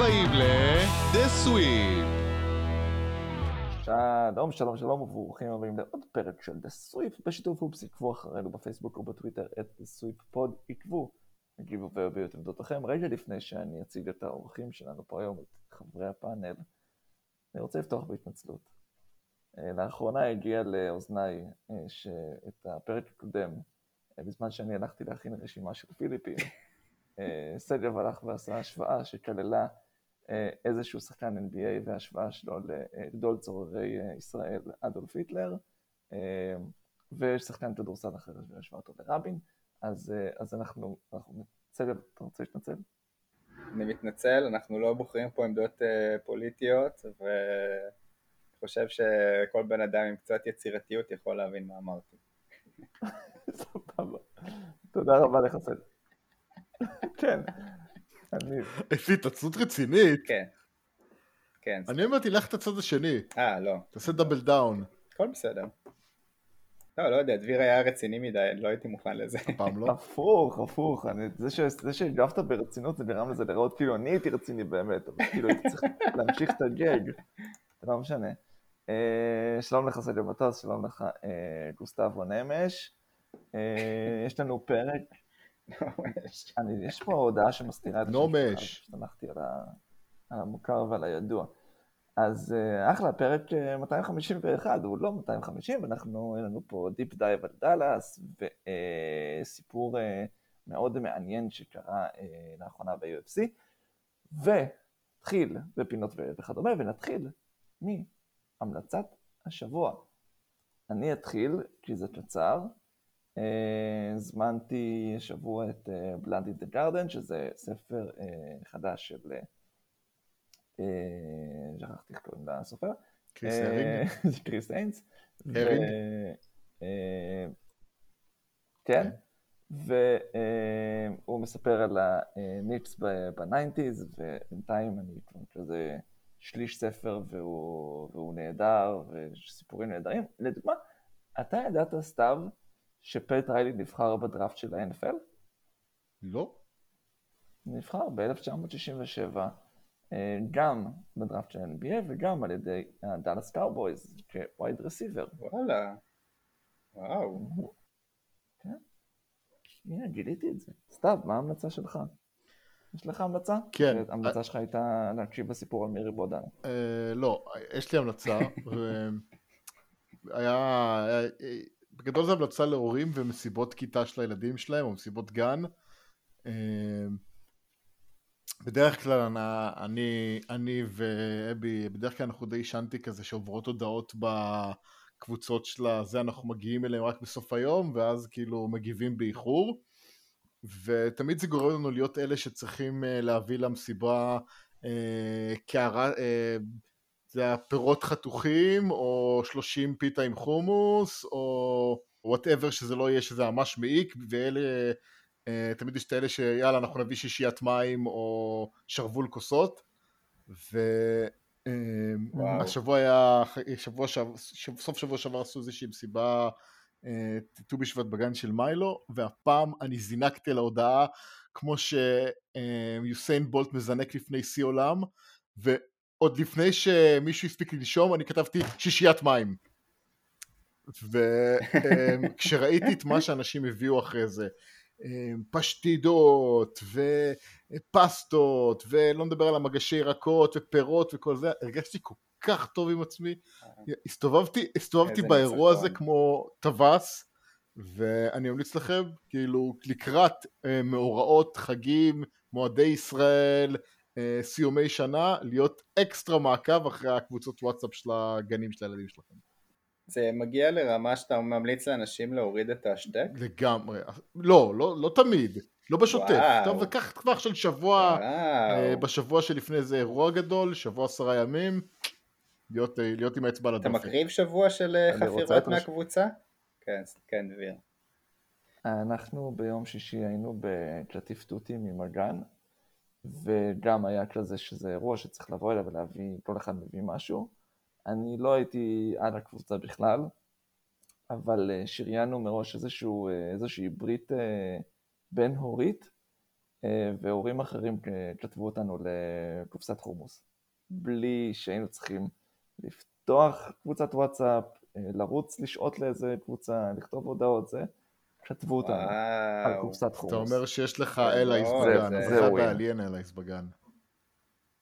הבאים ל-The Sweep. שלום, שלום, שלום וברוכים הבאים לעוד פרק של The Sweep בשיתוף אופס, עקבו אחרינו בפייסבוק או בטוויטר את The Sweep Pod, עקבו, הגיבו והביאו את עמדותיכם. רגע לפני שאני אציג את האורחים שלנו פה היום, את חברי הפאנל, אני רוצה לפתוח בהתנצלות. אה, לאחרונה הגיע לאוזניי אה, שאת הפרק הקודם, אה, בזמן שאני הלכתי להכין רשימה של פיליפין, סגב הלך ועשה השוואה שכללה איזשהו שחקן NBA והשוואה שלו לגדול צוררי ישראל אדולף היטלר, ויש שחקן כדורסל אחר שהשווה אותו לרבין, אז, אז אנחנו, אנחנו, סגב, אתה רוצה להתנצל? אני מתנצל, אנחנו לא בוחרים פה עמדות פוליטיות, ו... חושב שכל בן אדם עם קצת יצירתיות יכול להבין מה אמרתי. סבבה. תודה רבה לך, סל. כן. איזה התעצלות רצינית. כן. כן. אני אמרתי, לך את הצד השני. אה, לא. תעשה double down. הכל בסדר. לא, לא יודע, דביר היה רציני מדי, לא הייתי מוכן לזה. הפעם לא? הפוך, הפוך. זה שהגבת ברצינות זה גרם לזה לראות כאילו אני הייתי רציני באמת, אבל כאילו הייתי צריך להמשיך את הגאג. לא משנה. אה, שלום לך סגל מטוס, שלום לך אה, גוסטבו נמש. אה, יש לנו פרק. יש פה הודעה שמסתירה את נומש. שמחתי על המוכר ועל הידוע. אז אחלה, פרק 251, הוא לא 250, אנחנו, אין לנו פה deep dive על דאלאס, וסיפור מאוד מעניין שקרה לאחרונה ב-UFC, ונתחיל בפינות וכדומה, ונתחיל מהמלצת השבוע. אני אתחיל, כי זה קצר. הזמנתי השבוע את Blood in the Garden, שזה ספר חדש של... שכחתי איך קוראים לסופר. קריס הרינג. קריס איינס. הרינג. כן. והוא מספר על הניקס ב nineties, ובינתיים אני כבר כזה שליש ספר והוא, והוא נהדר, וסיפורים נהדרים. לדוגמה, אתה ידעת, סתיו, שפט ריילי נבחר בדראפט של ה-NFL? לא. נבחר ב-1967, גם בדראפט של ה-NBA וגם על ידי הדאלאס קאובויז כ wide receiver. וואלה, וואו. כן. הנה, גיליתי את זה. סתיו, מה ההמלצה שלך? יש לך המלצה? כן. ההמלצה שלך הייתה להקשיב בסיפור על מירי בודן. לא, יש לי המלצה. היה... בגדול זו המלצה להורים ומסיבות כיתה של הילדים שלהם, או מסיבות גן. בדרך כלל אני, אני ואבי, בדרך כלל אנחנו די שנתי כזה שעוברות הודעות בקבוצות של הזה, אנחנו מגיעים אליהם רק בסוף היום, ואז כאילו מגיבים באיחור. ותמיד זה גורם לנו להיות אלה שצריכים להביא למסיבה קערה, זה הפירות חתוכים, או 30 פיתה עם חומוס, או וואטאבר שזה לא יהיה, שזה ממש מעיק, ואלה, תמיד יש את אלה שיאללה אנחנו נביא שישיית מים, או שרוול כוסות, והשבוע היה, שבוע שעבר, סוף שבוע שעבר עשו איזושהי מסיבה ט"ו בשבט בגן של מיילו, והפעם אני זינקתי להודעה כמו שיוסיין בולט מזנק לפני שיא עולם, ועוד לפני שמישהו הספיק לנשום אני כתבתי שישיית מים. וכשראיתי את מה שאנשים הביאו אחרי זה, פשטידות ופסטות ולא נדבר על המגשי ירקות ופירות וכל זה, הרגשתי כל כך טוב עם עצמי, הסתובבתי, הסתובבתי באירוע הזה כמו טווס ואני ממליץ לכם כאילו לקראת אה, מאורעות, חגים, מועדי ישראל, אה, סיומי שנה, להיות אקסטרה מעקב אחרי הקבוצות וואטסאפ של הגנים של הילדים שלכם. זה מגיע לרמה שאתה ממליץ לאנשים להוריד את השטק? לגמרי, לא, לא, לא תמיד, לא בשוטף, טוב, וקח טווח של שבוע, אה, בשבוע שלפני איזה אירוע גדול, שבוע עשרה ימים, להיות, אה, להיות עם האצבע על הדופק. אתה מקריב שבוע של אה, חפירות מהקבוצה? כן, כן, דביר. אנחנו ביום שישי היינו בקלטיף תותים עם הגן, וגם היה כזה שזה אירוע שצריך לבוא אליו ולהביא, כל אחד מביא משהו. אני לא הייתי על הקבוצה בכלל, אבל שריינו מראש איזשהו, איזושהי ברית אה, והורים אחרים כתבו אותנו לקופסת חומוס, בלי שהיינו צריכים לפתוח קבוצת וואטסאפ, אה, לרוץ לשעות לאיזה קבוצה, לכתוב הודעות, זה, כתבו אותנו על קופסת חומוס. אתה אומר שיש לך אלייס בגן, אז לך בעלי אין אלייס בגן.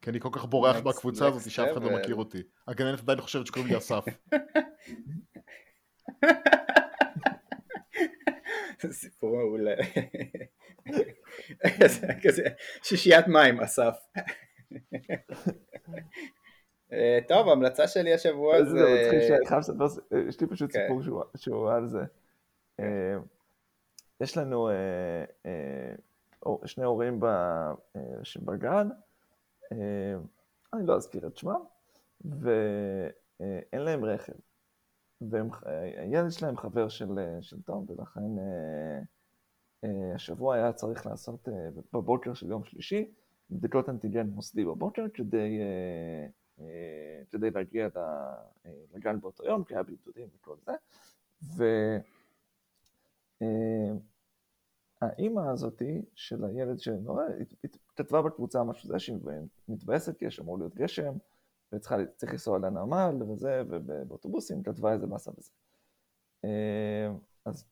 כי אני כל כך בורח בקבוצה הזאת שאף אחד לא מכיר אותי. הגננת עדיין חושבת שקוראים לי אסף. סיפור מעולה. כזה שישיית מים אסף. אה, טוב, ההמלצה שלי השבוע זה... זה מצחיק חייב לספר, יש לי פשוט כן. סיפור שהוא על זה. אה, יש לנו אה, שני הורים בגן, אני לא אזכיר את שמם, ואין להם רכב. והילד שלהם חבר של, של תום, ולכן השבוע היה צריך לעשות בבוקר של יום שלישי בדיקות אנטיגן מוסדי בבוקר כדי אה, כדי להגיע אה, לגן באותו יום, כי היה בידודים וכל זה. והאימא אה, הזאתי של הילד שנורא, היא כתבה בקבוצה משהו זה שהיא מתבאסת כי יש אמור להיות גשם, וצריך לנסוע לנמל וזה, ובאוטובוסים כתבה איזה באסה וזה. אז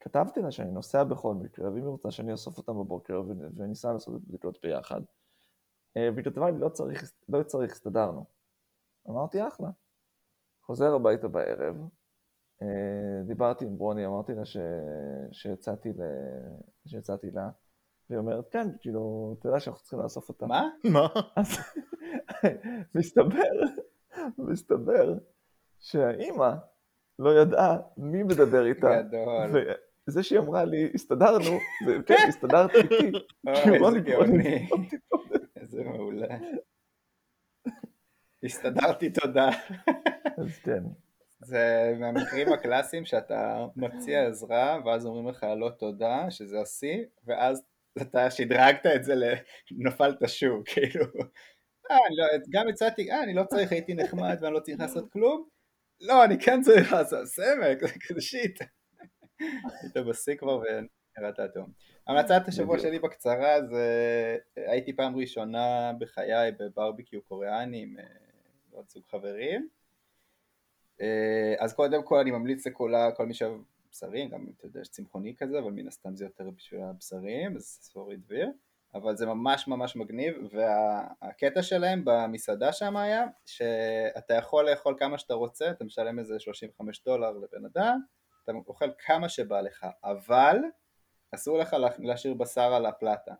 כתבתי לה שאני נוסע בכל מקרה, ואם היא רוצה שאני אאסוף אותם בבוקר וניסע לעשות את בדיקות ביחד. אה, והיא כתבה לי, לא צריך, לא צריך, הסתדרנו. אמרתי, אחלה. חוזר הביתה בערב, אה, דיברתי עם ברוני, אמרתי לה ש... ל... שהצעתי לה, והיא אומרת, כן, כאילו, אתה יודע שאנחנו צריכים לאסוף אותה. מה? מה? אז מסתבר, מסתבר שהאימא לא ידעה מי מדבר איתה. גדול. וזה שהיא אמרה לי, הסתדרנו, זה כן, הסתדרת איתי. איזה גאוני. זה מעולה. הסתדרתי תודה. אז כן. זה מהמקרים הקלאסיים שאתה מציע עזרה ואז אומרים לך לא תודה, שזה השיא, ואז אתה שדרגת את זה לנפלת שוב, כאילו. אה, לא, גם הצעתי, אה, אני לא צריך, הייתי נחמד ואני לא צריך לעשות כלום. לא, אני כן צריך לעשות סמק, זה כזה שיט. היית בשיא כבר וירדת אדום. המלצת השבוע שלי בקצרה זה הייתי פעם ראשונה בחיי בברביקיו קוריאני עם אה, עוד סוג חברים אז קודם כל אני ממליץ לכל כל מי שאוהב בשרים, גם אתה יודע יש צמחוני כזה אבל מן הסתם זה יותר בשביל הבשרים אז סורי דביר אבל זה ממש ממש מגניב והקטע שלהם במסעדה שם היה שאתה יכול לאכול כמה שאתה רוצה אתה משלם איזה 35 דולר לבן אדם אתה אוכל כמה שבא לך אבל אסור לך להשאיר בשר על הפלטה.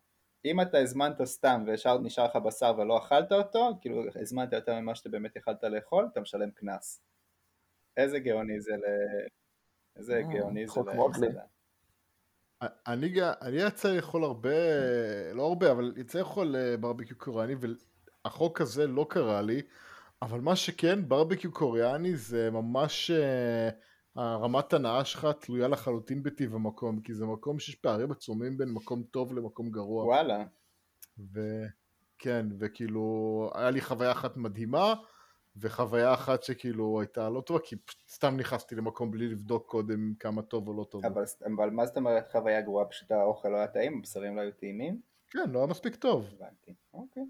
אם אתה הזמנת סתם ונשאר לך בשר ולא אכלת אותו, כאילו הזמנת יותר ממה שאתה באמת יכלת לאכול, אתה משלם קנס. איזה גאוני זה ל... איזה אה, גאוני זה למסעדה. אני, אני יצא לאכול הרבה, לא הרבה, אבל יצא לאכול אה, ברביקיו קוריאני, והחוק הזה לא קרה לי, אבל מה שכן, ברביקיו קוריאני זה ממש... Uh, הרמת הנאה שלך תלויה לחלוטין בטיב המקום, כי זה מקום שיש פערים עצומים בין מקום טוב למקום גרוע. וואלה. וכן, וכאילו, היה לי חוויה אחת מדהימה, וחוויה אחת שכאילו הייתה לא טובה, כי סתם נכנסתי למקום בלי לבדוק קודם כמה טוב או לא טוב. אבל, אבל מה זאת אומרת חוויה גרועה? פשוט האוכל לא היה טעים, הבשרים לא היו טעימים? כן, לא היה מספיק טוב. הבנתי, אוקיי.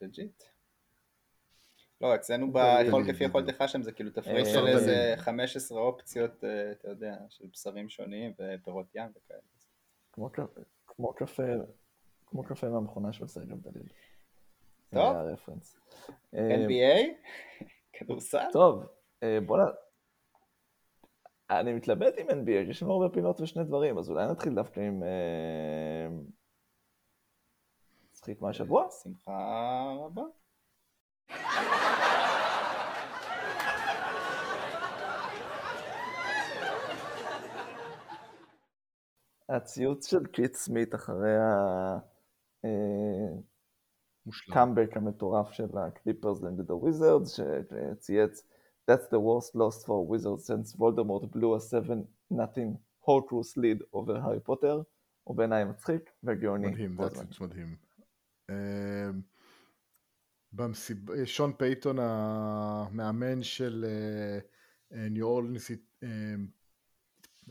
לג'יט. לא, אצלנו בכל כפי יכולתך שם זה כאילו תפריט אה, של איזה 15 אופציות, אה, אתה יודע, של בשרים שונים ופירות ים וכאלה. כמו קפה, כמו קפה מהמכונה של סרג'ם דליל. טוב. הרפרנס. NBA? כדורסל? טוב, אה, בוא נ... אני מתלבט עם NBA, יש לנו הרבה פינות ושני דברים, אז אולי נתחיל דווקא עם... צחיק מהשבוע? שמחה רבה. הציוץ של קיט סמית אחרי הקאמבק המטורף של הקליפרס נגד הוויזרדס, שצייץ That's the worst loss for Wizards since Voldemort blew a 7-nothing Horcrux lead over Harry Potter, הוא בעיניי מצחיק וגאוני. מדהים, זה מדהים. במסיב... שון פייתון המאמן של ניו אורלינס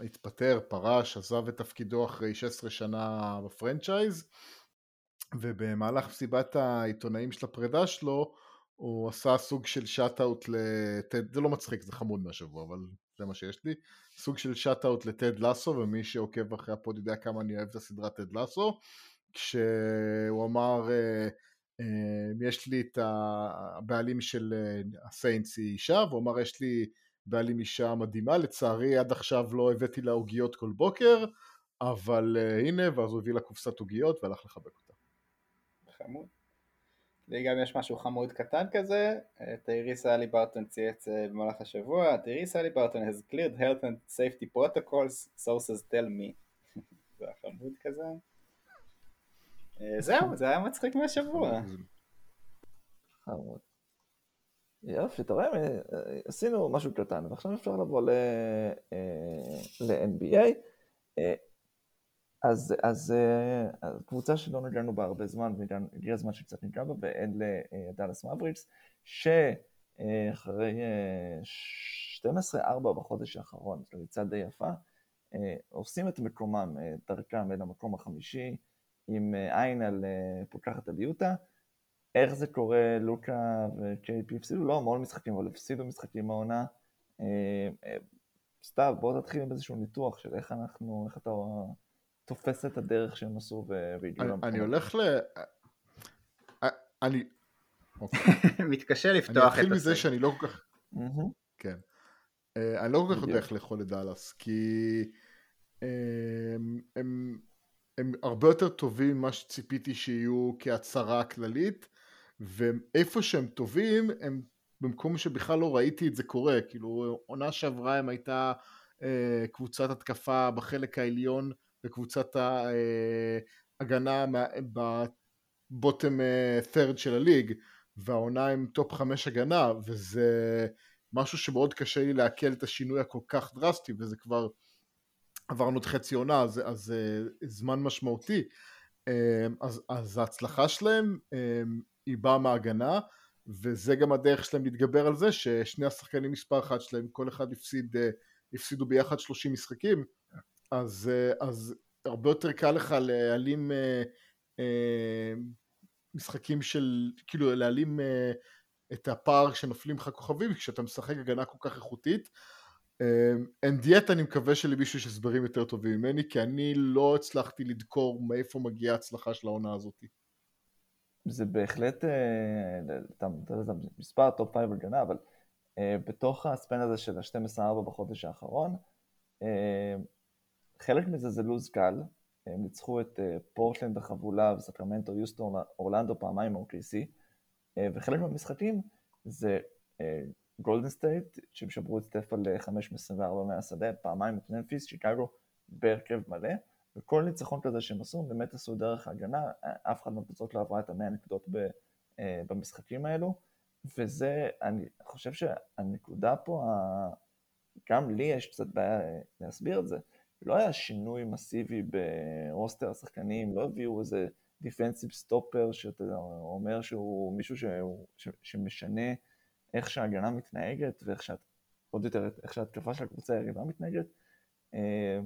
התפטר, פרש, עזב את תפקידו אחרי 16 שנה ב franchise, ובמהלך מסיבת העיתונאים של הפרידה שלו, הוא עשה סוג של shout-out לטד, זה לא מצחיק, זה חמוד מהשבוע, אבל זה מה שיש לי, סוג של shout-out לטד לאסו, ומי שעוקב אחרי ה pod יודע כמה אני אוהב את הסדרת טד לאסו, כשהוא אמר, אה, אה, יש לי את הבעלים של אה, הסיינטס היא אישה, והוא אמר, יש לי בעלים אישה מדהימה, לצערי עד עכשיו לא הבאתי לה עוגיות כל בוקר, אבל הנה, ואז הוא הביא לה קופסת עוגיות והלך לחבק אותה. חמוד. לי גם יש משהו חמוד קטן כזה, תאיריס אלי ברטון צייץ במהלך השבוע, תאיריס אלי ברטון has cleared health and safety protocols, sources tell me. זה היה חמוד כזה. זהו, זה היה מצחיק מהשבוע. חמוד. יופי, אתה רואה, עשינו משהו קטן, ועכשיו אפשר לבוא ל-NBA. אז, אז קבוצה שלא נגענו בה הרבה זמן, והגיע הזמן שקצת ניגע בה, ואין לדאלאס מבריקס, שאחרי 12-4 בחודש האחרון, ריצה די יפה, עושים את מקומם, דרכם אל המקום החמישי, עם עין על פוקחת על יוטה. איך זה קורה, לוקה וקייפי הפסידו? לא המון משחקים, אבל הפסידו משחקים מהעונה. סתיו, בוא תתחיל עם איזשהו ניתוח של איך אנחנו, איך אתה תופס את הדרך שהם עשו והגיעו למקום. אני הולך ל... אני... מתקשה לפתוח את הסרט. אני אתחיל מזה שאני לא כל כך... כן. אני לא כל כך יודע איך לאכול את דאלאס, כי הם הם הרבה יותר טובים ממה שציפיתי שיהיו כהצהרה כללית, ואיפה שהם טובים, הם במקום שבכלל לא ראיתי את זה קורה, כאילו עונה שעברה הם הייתה אה, קבוצת התקפה בחלק העליון וקבוצת ההגנה ב bottom אה, third של הליג, והעונה הם top חמש הגנה, וזה משהו שמאוד קשה לי לעכל את השינוי הכל כך דרסטי, וזה כבר עברנו את חצי עונה, אז, אז uh, זמן משמעותי. אז, אז ההצלחה שלהם היא באה מההגנה, וזה גם הדרך שלהם להתגבר על זה ששני השחקנים מספר אחת שלהם, כל אחד הפסיד, הפסידו ביחד 30 משחקים, אז, uh, אז הרבה יותר קל לך להעלים uh, uh, משחקים של, כאילו להעלים uh, את הפער שנופלים לך כוכבים כשאתה משחק הגנה כל כך איכותית. and yet אני מקווה שלמישהו יש הסברים יותר טובים ממני כי אני לא הצלחתי לחקור מאיפה מגיעה ההצלחה של העונה הזאת. זה בהחלט, אה, אתה מספר top five הגנה, אבל אה, בתוך ה span הזה של ה-12-4 בחודש האחרון, אה, חלק מזה זה לוז קל, הם ניצחו את פורטלנד החבולה וסקרמנטו, יוסטון, אורלנדו פעמיים OKC, וחלק מהמשחקים זה גולדן סטייט, שהם שברו את סטף על 5 מ-24 מהשדה, פעמיים את ממפיס, שיקגו בהרכב מלא, וכל ניצחון כזה שהם עשו, באמת עשו דרך ההגנה, אף אחד מהקבוצות לא עברה את המאה נקודות אה, במשחקים האלו, וזה, אני חושב שהנקודה פה, גם לי יש קצת בעיה אה, להסביר את זה, לא היה שינוי מסיבי ב roster השחקנים, לא הביאו איזה דיפנסיב סטופר שאתה אומר שהוא מישהו שהוא, שמשנה איך שההגנה מתנהגת ואיך שאת, עוד יותר, איך שההתקפה של הקבוצה היריבה מתנהגת. אה,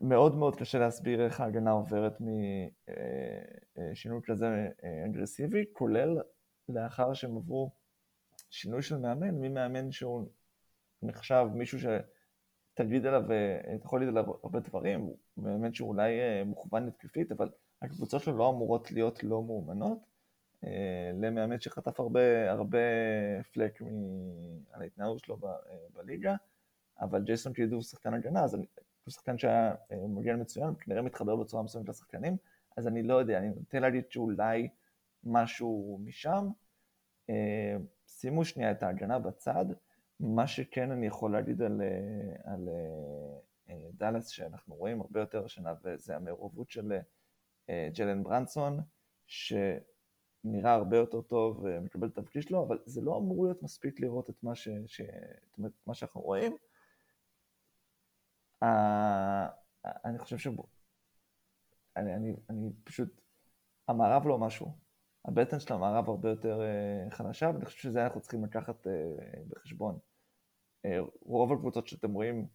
מאוד מאוד קשה להסביר איך ההגנה עוברת משינוי אה, אה, כזה אגרסיבי, כולל לאחר שהם עברו שינוי של מאמן, ממאמן שהוא נחשב מישהו שתגיד עליו, תוכל להגיד עליו הרבה דברים, הוא מאמן שאולי מוכוון התקפית, אבל הקבוצות שלו לא אמורות להיות לא מאומנות, אה, למאמן שחטף הרבה, הרבה פלק על ההתנהלות שלו ב, אה, בליגה, אבל ג'ייסון קיד הוא שחקן הגנה, אז אני, הוא שחקן שהיה אה, מגן מצוין, כנראה מתחבר בצורה מסוימת לשחקנים, אז אני לא יודע, אני נוטה להגיד שאולי משהו משם. שימו שנייה את ההגנה בצד, מה שכן אני יכול להגיד על, על דאלאס שאנחנו רואים הרבה יותר השנה, וזה המעורבות של ג'לן ברנסון, ש... נראה הרבה יותר טוב ומקבל את התפקיד שלו, אבל זה לא אמור להיות מספיק לראות את מה, ש, ש, את מה שאנחנו רואים. אני חושב ש... אני, אני, אני פשוט... המערב לא משהו. הבטן של המערב הרבה יותר חלשה, ואני חושב שזה אנחנו צריכים לקחת בחשבון. אה, רוב הקבוצות שאתם רואים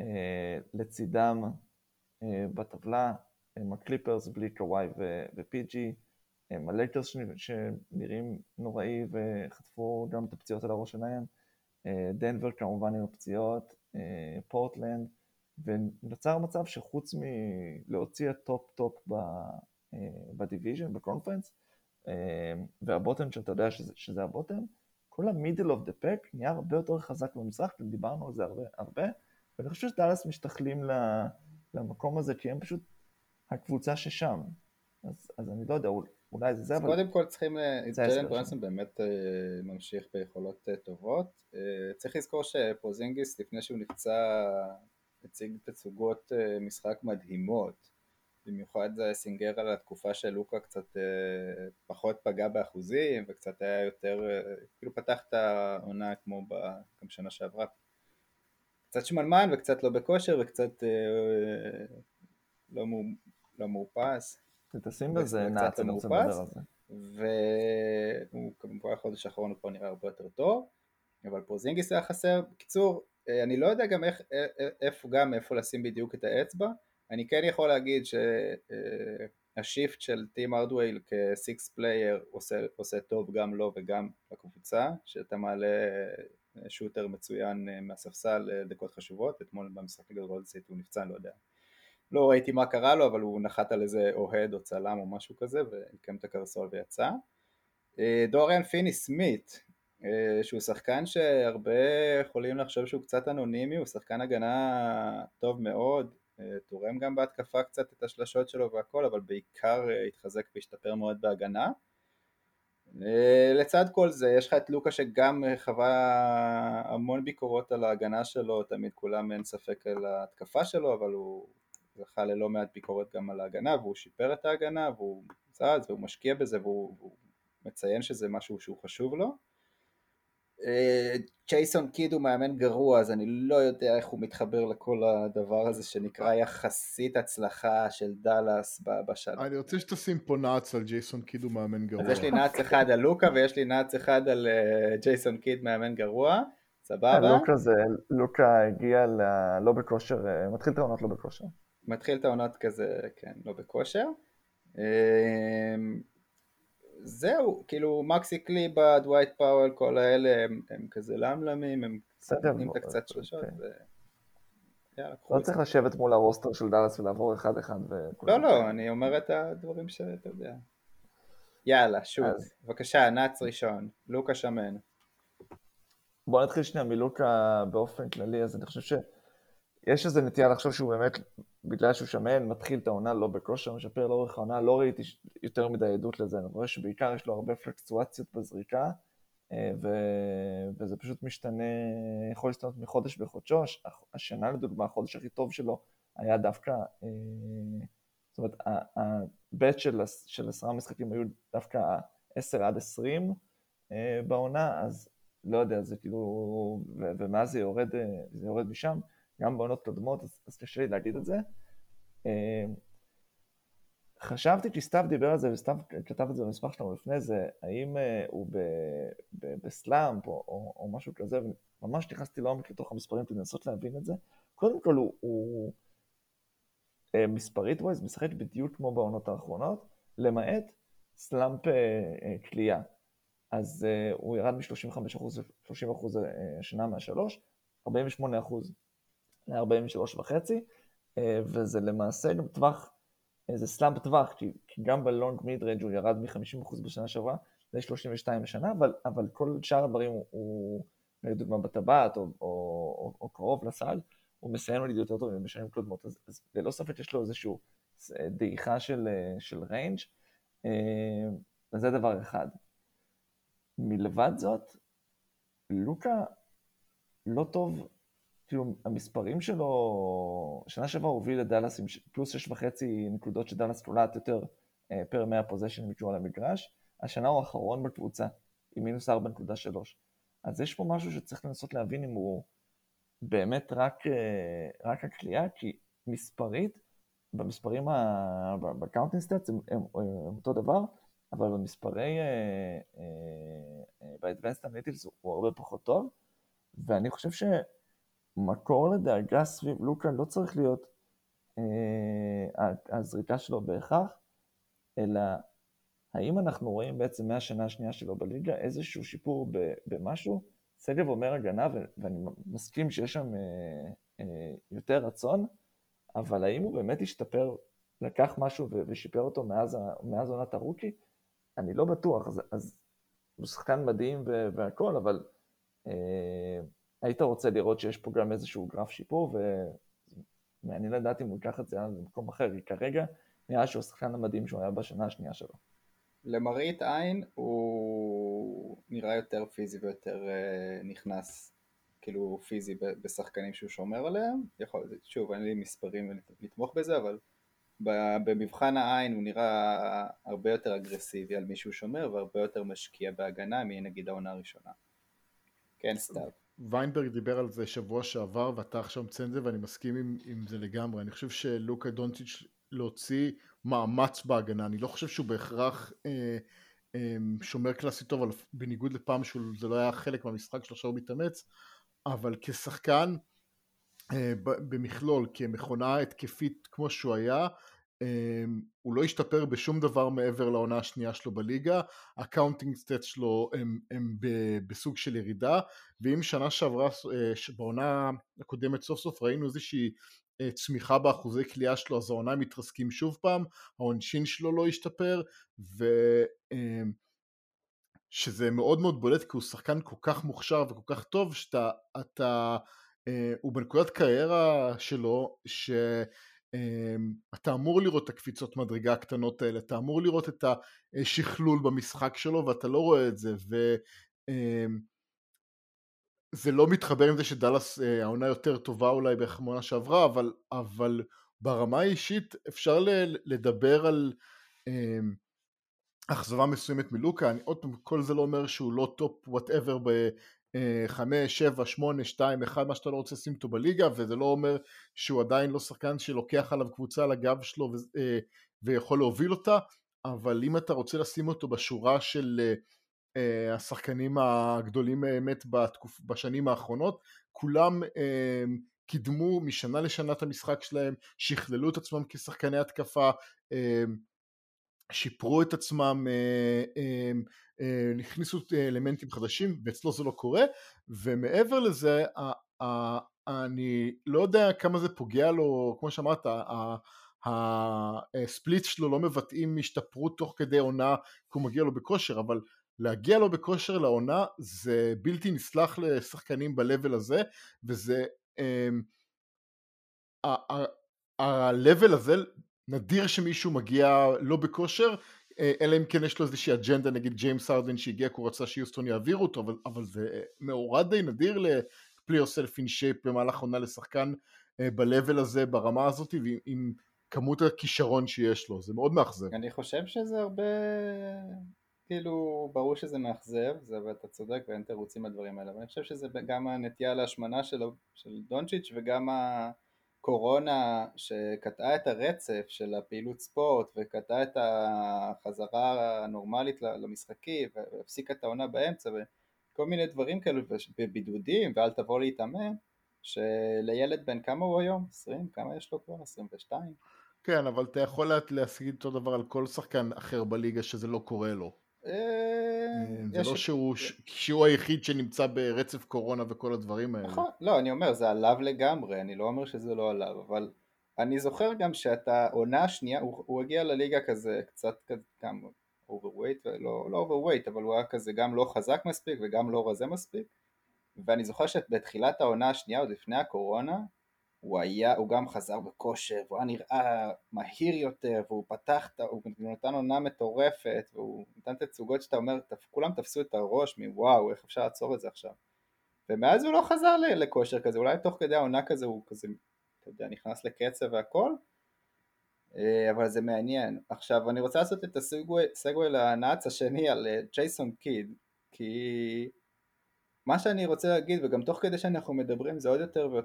אה, לצידם אה, בטבלה הם הקליפרס בלי קוואי ו-PG, הם הלייקרס שנראים נוראי וחטפו גם את הפציעות על הראש שלהם, דנבר כמובן עם הפציעות, פורטלנד, ונוצר מצב שחוץ מלהוציא ה top top ב division, ב conference, וה bottom שאתה יודע שזה, שזה ה bottom, כל ה middle of the pack נהיה הרבה יותר חזק במזרח, דיברנו על זה הרבה, הרבה ואני חושב שדאלאס משתחלים למקום הזה, כי הם פשוט הקבוצה ששם. אז, אז אני לא יודע, אולי זה זה, אבל... קודם כל צריכים, ג'יילן ברנסון באמת אה, ממשיך ביכולות אה, טובות. צריך לזכור שפורזינגיס, לפני שהוא נפצע, הציג תצוגות משחק מדהימות. במיוחד זה סינגר על התקופה של לוקה קצת אה, פחות פגע באחוזים וקצת היה יותר, אה, כאילו פתח את העונה כמו גם שנה שעברה קצת שמנמן וקצת לא בכושר וקצת אה, לא, מאו, לא מאופס. תשים בזה נעץ, אני רוצה לדבר על זה. והוא כמובן החודש האחרון הוא כבר נראה הרבה יותר טוב, אבל פורזינגיס היה חסר. בקיצור, אה, אני לא יודע גם איך, אה, איפה גם איפה לשים בדיוק את האצבע, אני כן יכול להגיד שה shift של טים הארדוואי כ sixth player עושה, עושה טוב גם לו וגם לקבוצה, שאתה מעלה shooter מצוין אה, מהספסל אה, דקות חשובות, אתמול במשחק נגד גולדן סטייט הוא נפצע, לא יודע. לא ראיתי מה קרה לו, אבל הוא נחת על איזה אוהד או צלם או משהו כזה, ועיקם את הקרסול ויצא. אה, דוריאן פיני סמית, שהוא שחקן שהרבה יכולים לחשוב שהוא קצת אנונימי, הוא שחקן הגנה טוב מאוד, תורם גם בהתקפה קצת את השלשות שלו והכל, אבל בעיקר התחזק והשתפר מאוד בהגנה. אה, לצד כל זה יש לך את לוקה שגם חווה המון ביקורות על ההגנה שלו, תמיד כולם אין ספק על ההתקפה שלו, אבל הוא זכה ללא מעט ביקורת גם על ההגנה והוא שיפר את ההגנה והוא זז והוא משקיע בזה והוא, והוא מציין שזה משהו שהוא חשוב לו. צ'ייסון קיד הוא מאמן גרוע אז אני לא יודע איך הוא מתחבר לכל הדבר הזה שנקרא יחסית הצלחה של דאלאס בשנה. אני רוצה שתשים פה נאץ על ג'ייסון קיד הוא מאמן גרוע. אז יש לי נאץ אחד על לוקה ויש לי נאץ אחד על אה, ג'ייסון קיד מאמן גרוע, סבבה? לוקה זה, לוקה הגיע ל... לא בכושר, אה, מתחיל את העונות לא בכושר. מתחיל את העונות כזה, כן, לא בכושר. זהו, כאילו מקסי קליבה, דווייט פאוול, כל האלה הם, הם כזה למלמים, הם נותנים את הקצת שלושות. אוקיי. ו... יאללה, לא צריך לשבת מול ה roster של דאלאס ולעבור אחד אחד. לא, לא, אני אומר את הדברים שאתה יודע. יאללה, שוב, בבקשה, נעץ ראשון, לוקה שמן. בוא נתחיל שנייה מלוקה באופן כללי, אז אני חושב שיש איזו נטייה לחשוב שהוא באמת בגלל שהוא שמן, מתחיל את העונה לא בכושר, משפר לאורך העונה, לא ראיתי יותר מדי עדות לזה, אני רואה שבעיקר יש לו הרבה פלקצואציות בזריקה, אה, ו... וזה פשוט משתנה, יכול להשתנות מחודש בחודשו, השנה לדוגמה, החודש הכי טוב שלו היה דווקא, אה, זאת אומרת, הבט של, של עשרה משחקים היו דווקא 10 עד 20 אה, בעונה, אז לא יודע, זה כאילו, ו... ומאז זה יורד, זה יורד משם. גם בעונות קודמות, אז, אז קשה לי להגיד את זה. אה, חשבתי, כי סתיו דיבר על זה, וסתיו כתב את זה במסמך שלנו לפני זה, האם אה, הוא ב, ב, בסלאמפ או, או, או משהו כזה, וממש נכנסתי לעומק לתוך המספרים כדי לנסות להבין את זה. קודם כל, הוא, הוא אה, מספרית ווייז משחק בדיוק כמו בעונות האחרונות, למעט סלאמפ כליאה. אז הוא ירד מ-35% ל-30% השנה מהשלוש, 48% ל-43 וחצי, אה, וזה למעשה גם טווח, אה, זה slump טווח, כי, כי גם ב long mid range הוא ירד מ-50% בשנה שעברה ל-32 בשנה, אבל, אבל כל שאר הדברים הוא, הוא לדוגמה בטבעת או, או, או, או קרוב לסל, הוא מסיים על יותר טוב מבשנים קודמות, אז, אז ללא ספק יש לו איזושהי אה, דעיכה של, של range, אז זה דבר אחד. מלבד זאת, לוקה לא טוב כאילו המספרים שלו, שנה שעברה הוא הוביל את דאלאס עם פלוס שש וחצי נקודות שדאלאס קולעת יותר per 100 possessions כשהוא על המגרש, השנה הוא האחרון בקבוצה עם מינוס 4.3. אז יש פה משהו שצריך לנסות להבין אם הוא באמת רק, אה, רק הקליעה, כי מספרית, במספרים, ב counting stats הם, הם, הם, הם אותו דבר, אבל במספרי, ב-advanced analytics הוא הרבה פחות טוב, ואני חושב ש... המקור לדאגה סביב לוקה לא צריך להיות אה, הזריקה שלו בהכרח, אלא האם אנחנו רואים בעצם מהשנה השנייה שלו בליגה איזשהו שיפור במשהו? שגב אומר הגנה, ואני מסכים שיש שם אה, אה, יותר רצון, אבל האם הוא באמת השתפר, לקח משהו ושיפר אותו מאז, מאז עונת הרוקי? אני לא בטוח, אז, אז הוא שחקן מדהים והכל, אבל אה, היית רוצה לראות שיש פה גם איזשהו גרף שיפור, ומעניין לדעת אם הוא ייקח את זה למקום אחר, כי כרגע נראה שהוא השחקן המדהים שהוא היה בשנה השנייה שלו. למראית עין הוא נראה יותר פיזי ויותר uh, נכנס כאילו פיזי בשחקנים שהוא שומר עליהם, יכול, שוב אין לי מספרים לתמוך בזה אבל במבחן העין הוא נראה הרבה יותר אגרסיבי על מי שהוא שומר והרבה יותר משקיע בהגנה מנגיד העונה הראשונה. כן סתיו. ויינברג דיבר על זה שבוע שעבר ואתה עכשיו מציין את זה ואני מסכים עם, עם זה לגמרי. אני חושב שלוקה דונטיץ' להוציא מאמץ בהגנה, אני לא חושב שהוא בהכרח אה, אה, שומר קלאסי טוב, אבל בניגוד לפעם שזה לא היה חלק מהמשחק שלו עכשיו הוא מתאמץ, אבל כשחקן אה, במכלול, כמכונה התקפית כמו שהוא היה, הוא לא השתפר בשום דבר מעבר לעונה השנייה שלו בליגה, ה counting stats שלו הם, הם בסוג של ירידה, ואם שנה שעברה, אה, בעונה הקודמת סוף סוף ראינו איזושהי אה, צמיחה באחוזי קליעה שלו, אז העונה מתרסקים שוב פעם, העונשין שלו לא השתפר, ו... אמ, שזה מאוד מאוד בולט כי הוא שחקן כל כך מוכשר וכל כך טוב שאתה, אתה, אה, הוא בנקודת קריירה שלו ש... אמ, אתה אמור לראות את הקפיצות מדרגה הקטנות האלה, אתה אמור לראות את השכלול במשחק שלו ואתה לא רואה את זה ו... אמ, לא מתחבר עם זה שדאלאס אה, העונה יותר טובה אולי בערך מהעונה שעברה, אבל, אבל ברמה האישית אפשר לדבר על אמ, אכזבה מסוימת מלוקה, אני עוד פעם, כל זה לא אומר שהוא לא top whatever חמש, שבע, שמונה, שתיים, אחד, מה שאתה לא רוצה לשים אותו בליגה, וזה לא אומר שהוא עדיין לא שחקן שלוקח עליו קבוצה על הגב שלו אה, ויכול להוביל אותה, אבל אם אתה רוצה לשים אותו בשורה של אה, השחקנים הגדולים באמת בתקופ, בשנים האחרונות, כולם אה, קידמו משנה לשנה את המשחק שלהם, שכללו את עצמם כשחקני התקפה, שיפרו את עצמם, הכניסו אה, אה, אלמנטים חדשים, ואצלו זה לא קורה, ומעבר לזה, אני לא יודע כמה זה פוגע לו, כמו שאמרת, הספליט שלו לא מבטאים השתפרות תוך כדי עונה כי הוא מגיע לו בכושר, אבל להגיע לו בכושר לעונה זה בלתי נסלח לשחקנים ב-level הזה, וזה... ה-level הזה נדיר שמישהו מגיע לא בכושר, אה, אלא אם כן יש לו איזושהי אג'נדה, נגיד ג'יימס ארדן שהגיע כי הוא רצה שיוסטון יעבירו אותו, אבל, אבל זה מאורד די נדיר לפלי יוסלף אין שייפ במהלך עונה לשחקן אה, ב-level הזה, ברמה הזאת, ועם עם כמות הכישרון שיש לו, זה מאוד מאכזב. אני חושב שזה הרבה, כאילו, ברור שזה מאכזב, ואתה צודק ואין תירוצים לדברים האלה, אבל אני חושב שזה גם הנטייה להשמנה של, של דונצ'יץ' וגם ה... קורונה שקטעה את הרצף של הפעילות ספורט וקטעה את החזרה הנורמלית למשחקים והפסיקה את העונה באמצע וכל מיני דברים כאלו בבידודים ואל תבוא להתאמן שלילד בן כמה הוא היום? 20? כמה יש לו כבר? 22? כן אבל אתה יכול להגיד אותו דבר על כל שחקן אחר בליגה שזה לא קורה לו זה לא שהוא, שהוא היחיד שנמצא ברצף קורונה וכל הדברים האלה. נכון, לא, אני אומר, זה עליו לגמרי, אני לא אומר שזה לא עליו, אבל אני זוכר גם שאתה עונה שנייה, הוא, הוא הגיע לליגה כזה קצת גם overweight, לא, לא overweight, אבל הוא היה כזה גם לא חזק מספיק וגם לא רזה מספיק, ואני זוכר שבתחילת העונה השנייה, עוד לפני הקורונה, הוא היה, הוא גם חזר בכושר, והוא היה נראה מהיר יותר, והוא פתח, הוא נתן עונה מטורפת, והוא נתן תצוגות שאתה אומר, כולם תפסו את הראש מוואו, איך אפשר לעצור את זה עכשיו? ומאז הוא לא חזר לכושר כזה, אולי תוך כדי העונה כזה הוא כזה, אתה יודע, נכנס לקצב והכל, אה, אבל זה מעניין. עכשיו אני רוצה לעשות את הסגווי לנאץ השני על אה, ג'ייסון קיד, כי מה שאני רוצה להגיד, וגם תוך כדי שאנחנו מדברים זה עוד יותר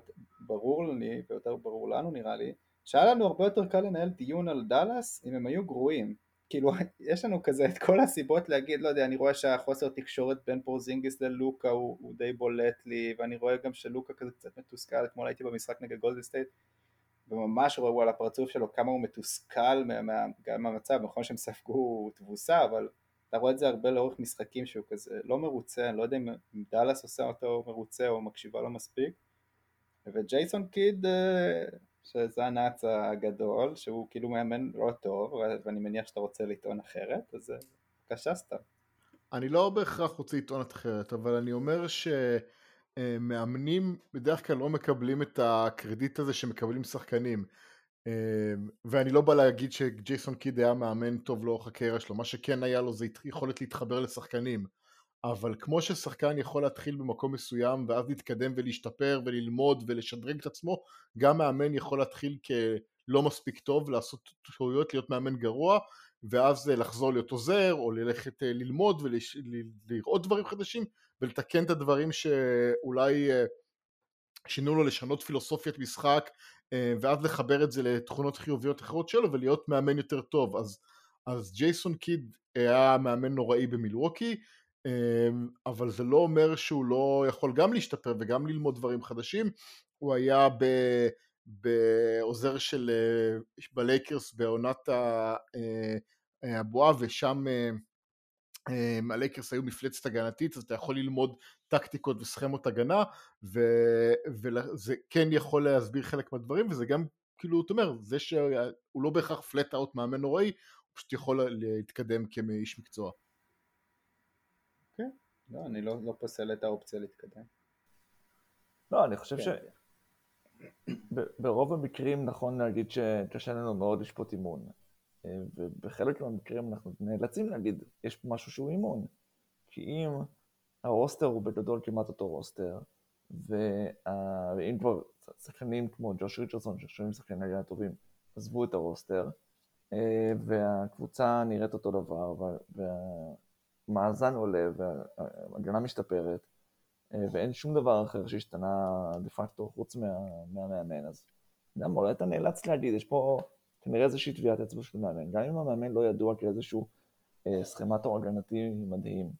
ברור לי, ויותר ברור לנו נראה לי, שהיה לנו הרבה יותר קל לנהל דיון על דאלאס אם הם היו גרועים. כאילו, יש לנו כזה את כל הסיבות להגיד, לא יודע, אני רואה שהחוסר תקשורת בין פורזינגיס ללוקה הוא, הוא די בולט לי, ואני רואה גם שלוקה כזה קצת מתוסכל, אתמול הייתי במשחק נגד גולדן סטייט, וממש ראו על הפרצוף שלו כמה הוא מתוסכל מה, מה, גם מהמצב, נכון שהם ספגו תבוסה, אבל אתה רואה את זה הרבה לאורך משחקים שהוא כזה לא מרוצה, אני לא יודע אם, דאלאס עושה אותו מרוצה או מקשיבה לו מספיק, וג'ייסון קיד אה, שזה הנאץ הגדול, שהוא כאילו מאמן לא טוב, ואני מניח שאתה רוצה לטעון אחרת, אז בבקשה סתם. אני לא בהכרח רוצה לטעון אחרת, אבל אני אומר שמאמנים בדרך כלל לא מקבלים את הקרדיט הזה שמקבלים שחקנים. ואני לא בא להגיד שג'ייסון קיד היה מאמן טוב לאורך הקריירה שלו, מה שכן היה לו זה יכולת להתחבר לשחקנים. אבל כמו ששחקן יכול להתחיל במקום מסוים ואז להתקדם ולהשתפר וללמוד ולשדרג את עצמו, גם מאמן יכול להתחיל כלא מספיק טוב, לעשות טעויות, להיות מאמן גרוע, ואז לחזור להיות עוזר, או ללכת אה, ללמוד ולראות דברים חדשים, ולתקן את הדברים שאולי אה, שינו לו לשנות פילוסופיית משחק, אה, ואז לחבר את זה לתכונות חיוביות אחרות שלו ולהיות מאמן יותר טוב. אז, אז ג'ייסון קיד היה מאמן נוראי במילווקי, אמ, אבל זה לא אומר שהוא לא יכול גם להשתפר וגם ללמוד דברים חדשים. הוא היה בעוזר של אה, בלייקרס בעונת אה, הבועה ושם אה, הלייקרס היו מפלצת הגנתית אז אתה יכול ללמוד טקטיקות וסכמות הגנה וזה כן יכול להסביר חלק מהדברים וזה גם כאילו אתה אומר זה שהוא לא בהכרח פלט אאוט מאמן נוראי הוא פשוט יכול להתקדם כאיש מקצוע. לא, אני לא, לא פוסל את האופציה להתקדם. לא, אני חושב כן. שברוב המקרים נכון להגיד שקשה לנו מאוד לשפוט אימון. אה, ובחלק מהמקרים אנחנו נאלצים להגיד, יש פה משהו שהוא אימון. כי אם הרוסטר הוא בגדול כמעט אותו רוסטר. ואם כבר שחקנים כמו ג'וש ריצ'רסון, שחשבים שחקנים הגנה טובים, עזבו את הרוסטר, אה, והקבוצה נראית אותו דבר, וה... המאזן עולה וההגנה משתפרת, אה, ואין שום דבר אחר שהשתנה דה פקטו חוץ מה, מהמאמן, אז גם אולי אתה נאלץ להגיד, יש פה כנראה איזושהי טביעת אצבע של מאמן, גם אם המאמן לא ידוע כאיזשהו אה, סכמטור הגנתי מדהים.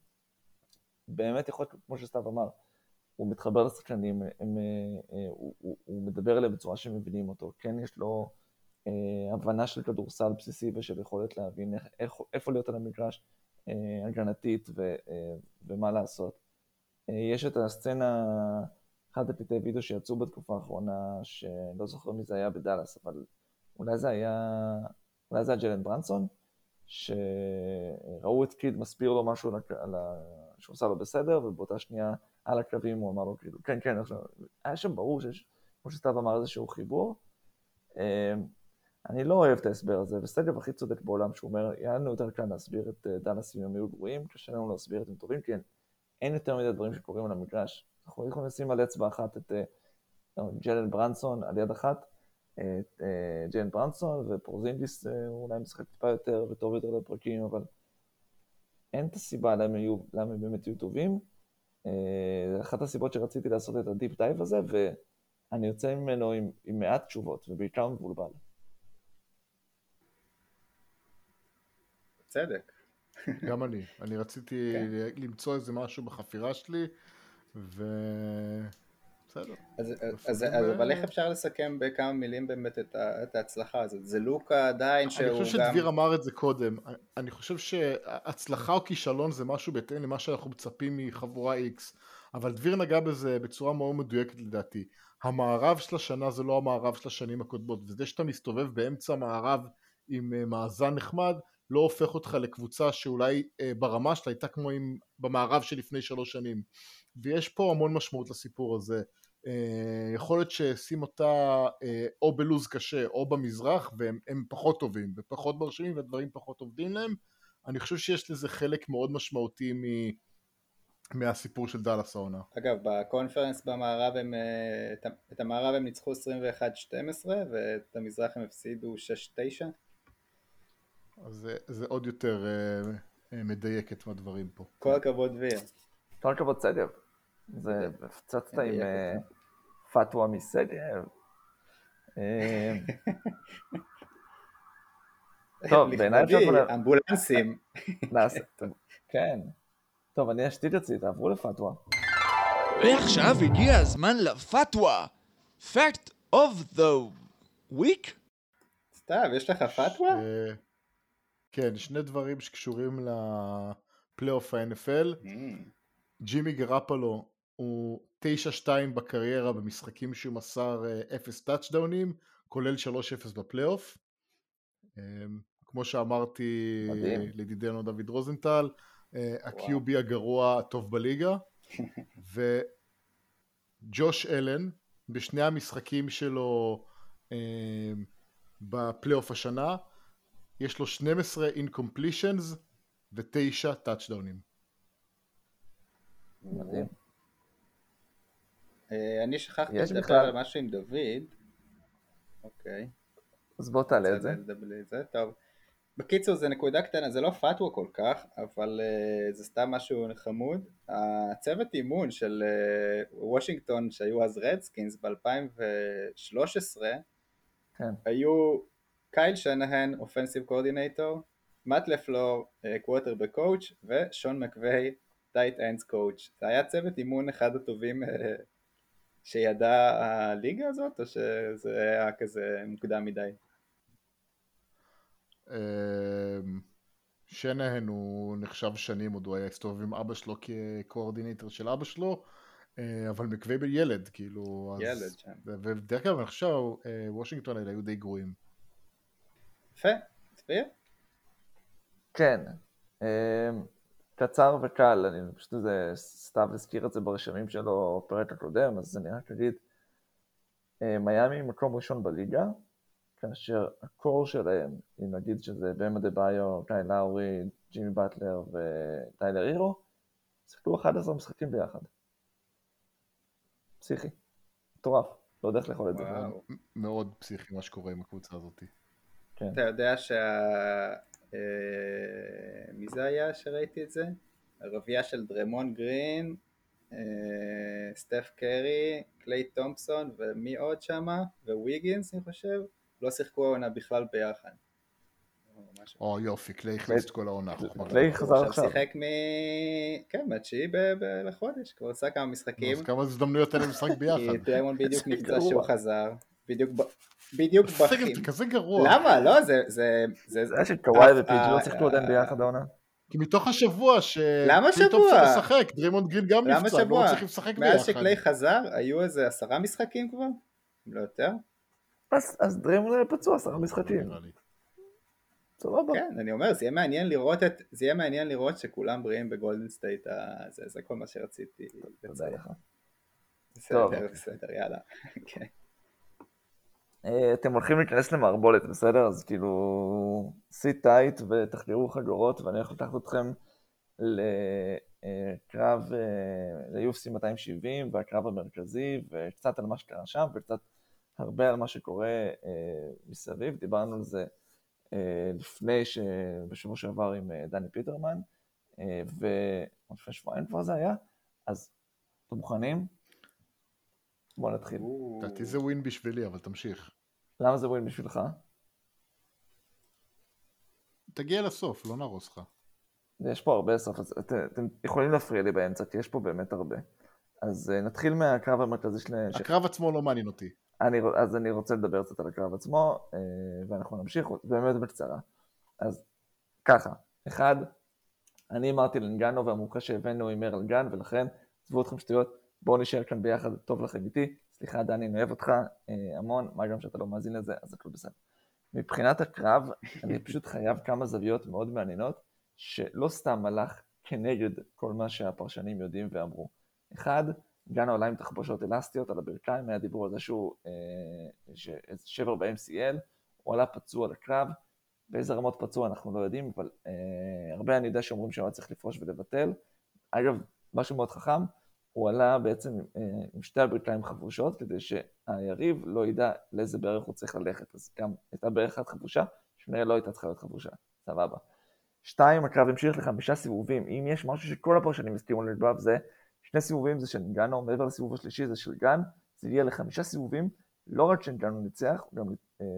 באמת יכול להיות, כמו שסתיו אמר, הוא מתחבר לשחקנים, אה, אה, הוא, הוא, הוא מדבר אליהם בצורה שמבינים אותו, כן יש לו אה, הבנה של כדורסל בסיסי ושל יכולת להבין איך, איך, איפה להיות על המגרש, אה, הגנתית ו, אה, ומה לעשות. אה, יש את הסצנה, אחד הפרטי וידאו שיצאו בתקופה האחרונה, שלא זוכר מי זה היה בדאלאס, אבל אולי זה היה, אולי זה היה ג'לן ברנסון, שראו את קיד מסביר לו משהו על ה... שהוא עושה לו בסדר, ובאותה שנייה על הקווים הוא אמר לו כאילו, כן, כן, עכשיו, היה שם ברור שיש, כמו שסתיו אמר, איזשהו חיבור. אני לא אוהב את ההסבר הזה, וסגב הכי צודק בעולם שהוא אומר, יהיה לנו יותר קל להסביר את דאלאס אם הם יהיו גרועים, קשה לנו להסביר את הם טובים, כי אין יותר מדי דברים שקורים על המגרש. אנחנו יכולים לשים על אצבע אחת את אה, ג'לן ברנסון על יד אחת, את אה, ג'לן ברנסון ופורזינגיס אולי משחק טיפה יותר וטוב יותר לפרקים, אבל אין את הסיבה למה, יהיו, למה הם באמת יהיו טובים. אחת הסיבות שרציתי לעשות את ה deep dive הזה, ואני יוצא ממנו עם, עם מעט תשובות, ובעיקר מבולבל. בצדק. גם אני. אני רציתי כן. למצוא איזה משהו בחפירה שלי, ו... בסדר. אז, אז, אז אבל איך אפשר לסכם בכמה מילים באמת את, ה, את ההצלחה הזאת? זה לוקה עדיין שהוא גם... אני חושב שדביר אמר את זה קודם. אני חושב שהצלחה או כישלון זה משהו בהתאם למה שאנחנו מצפים מחבורה X. אבל דביר נגע בזה בצורה מאוד מדויקת לדעתי. המערב של השנה זה לא המערב של השנים הקודמות, וזה שאתה מסתובב באמצע המערב עם אה, מאזן נחמד, לא הופך אותך לקבוצה שאולי אה, ברמה שלה הייתה כמו עם, במערב שלפני שלוש שנים. ויש פה המון משמעות לסיפור הזה. אה, יכול להיות ששים אותה אה, או בלוז קשה או במזרח והם פחות טובים ופחות מרשימים והדברים פחות עובדים להם. אני חושב שיש לזה חלק מאוד משמעותי מ... מהסיפור של דאלאס העונה. אגב, בקונפרנס במערב הם, אה, את המערב הם ניצחו 21-12 ואת המזרח הם הפסידו 6-9. אז זה, זה עוד יותר אה, אה, מדייק את הדברים פה. כל הכבוד ויר. כל הכבוד סגב. זה הפצצת עם אה, פתווה מסגב. טוב, בעיניי אפשר אמבולנסים. כן. טוב, אני אשתית אצלי, תעברו לפתווה. ועכשיו הגיע הזמן לפתווה. Fact of the week? סתיו, יש לך פתווה? אה, כן, שני דברים שקשורים לפלייאוף ה-NFL. Mm, ג'ימי גרפלו הוא 9-2 בקריירה במשחקים שהוא מסר אה, 0 טאצ'דאונים, כולל 3-0 בפלייאוף. אה, כמו שאמרתי. לידידנו דוד רוזנטל, אה, ה-QB הגרוע הטוב בליגה, וג'וש אלן, בשני המשחקים שלו אה, בפלייאוף השנה, יש לו 12 incompletions ו-9 טאצ'דאונים. מדהים. אני שכחתי יש לדבר על משהו עם דוד. אוקיי. אז בוא תעלה את זה. טוב. בקיצור זה נקודה קטנה, זה לא פתווה כל כך, אבל uh, זה סתם משהו חמוד. הצוות אימון של uh, וושינגטון שהיו אז רדסקינס ב-2013 כן. היו קייל שנהאן, אופנסיב קורדינטור, מאט לפלור, קווטר בקואוץ' ושון מקווי, טייט אנדס קואוץ'. זה היה צוות אימון אחד הטובים אה, שידעה הליגה הזאת, או שזה היה כזה מוקדם מדי? אמ, שנהן הוא נחשב שנים, עוד הוא היה הסתובב עם אבא שלו כ coordinator של אבא שלו, אה, אבל מקווי בילד, כאילו, אז... ילד. ו- ובדרך כלל אני חושב שוושינגטון האלה היו די גרועים. יפה, צביר? כן. אמ, קצר וקל, אני פשוט זה, סתיו הזכיר את זה ברשמים שלו בפרק הקודם, אז אני רק אגיד, אה, מיאמי מקום ראשון בליגה, כאשר הקור שלהם, אם נגיד שזה במה דה ביו, קאי לאורי, ג'ימי באטלר וטיילר הירו, שיחקו 11 משחקים ביחד. פסיכי. מטורף. לא יודע איך לאכול את זה. מאוד פסיכי מה שקורה עם הקבוצה הזאת. כן. אתה יודע שה... אה, מי זה היה שראיתי את זה? הרביעייה של דרמון גרין, אה, סטף קרי, קליי תומפסון ומי עוד שמה? וויגינס אני חושב, לא שיחקו העונה בכלל ביחד. או יופי, קליי הכניס את כל העונה. קליי. חזר עכשיו עכשיו. שיחק מ... כן, מהתשיעי ב- ב- לחודש, כבר עשה כמה משחקים. אז כמה הזדמנויות אין לשחק ביחד. כי דרמון בדיוק נפצע. שהוא חזר. בדיוק ב- בדיוק בסדר, בכי. זה כזה גרוע. למה? לא, זה... זה... זה... זה היה שקוואי אה, ופיג' לא אה, שיחקו עדיין ביחד העונה? כי מתוך השבוע ש... למה פתאום שבוע? צריך לשחק, דרימונד גרין גם למה נפצע, לא? צריכים לשחק מאז ביחד. שקליי חזר, היו איזה עשרה משחקים כבר? אם לא יותר? אז, אז דרימון פצוע עשרה משחקים. סבבה. כן, אני אומר, זה יהיה מעניין לראות את... זה יהיה מעניין לראות שכולם בריאים בגולדן סטייט, זה, זה כל מה שרציתי תודה. לך. בסדר, בסדר, יאללה. אה, אתם הולכים להיכנס למערבולת, בסדר? אז כאילו, sit tight ותחגרו חגורות, ואני הולך לקחת אתכם לקרב, ל-UFC 270 והקרב המרכזי, וקצת על מה שקרה שם, וקצת הרבה על מה שקורה אה, מסביב. דיברנו על זה אה, לפני, ש... בשבוע שעבר עם דני פיטרמן, ולפני שבועיים כבר זה היה, אז אתם מוכנים? בואו נתחיל. לדעתי זה ווין בשבילי, אבל תמשיך. למה זה ווין בשבילך? תגיע לסוף, לא נהרוס לך. יש פה הרבה סוף, אז את, אתם יכולים להפריע לי באמצע, כי יש פה באמת הרבה. אז uh, נתחיל מהקרב המרכזי של... ש... הקרב עצמו לא מעניין אותי. אני, אז אני רוצה לדבר קצת על הקרב עצמו, uh, ואנחנו נמשיך באמת בקצרה. אז ככה, אחד, אני אמרתי לנגנו והמומחה שהבאנו הימר על גן, ולכן, עזבו אתכם שטויות, בואו נשאר כאן ביחד, טוב לכם איתי. סליחה, דני, אני אוהב אותך אה, המון, מה גם שאתה לא מאזין לזה, אז הכל בסדר. מבחינת הקרב, אני פשוט חייב כמה זוויות מאוד מעניינות, שלא סתם הלך כנגד כל מה שהפרשנים יודעים ואמרו. אחד, גאנה עולה עם תחבושות אלסטיות על הברכיים, היה דיבור על זה שהוא אה, שבר ב-MCL, הוא עלה פצוע לקרב, באיזה רמות פצוע אנחנו לא יודעים, אבל אה, הרבה אני יודע שאומרים שהוא היה צריך לפרוש ולבטל. אגב, משהו מאוד חכם, הוא עלה בעצם אה, עם שתי הברכיים חבושות, כדי שהיריב לא ידע לאיזה ברך הוא צריך ללכת. אז גם הייתה ברך אחת חבושה, שנייה לא הייתה צריכה להיות חבושה, סבבה. שתיים, הקרב המשיך לחמישה סיבובים. אם יש משהו שכל הפרשנים הסכימו לגביו, זה שני סיבובים זה של גאנו, מעבר לסיבוב השלישי זה של גן, זה יהיה לחמישה סיבובים, לא רק שגאנו ניצח, הוא גם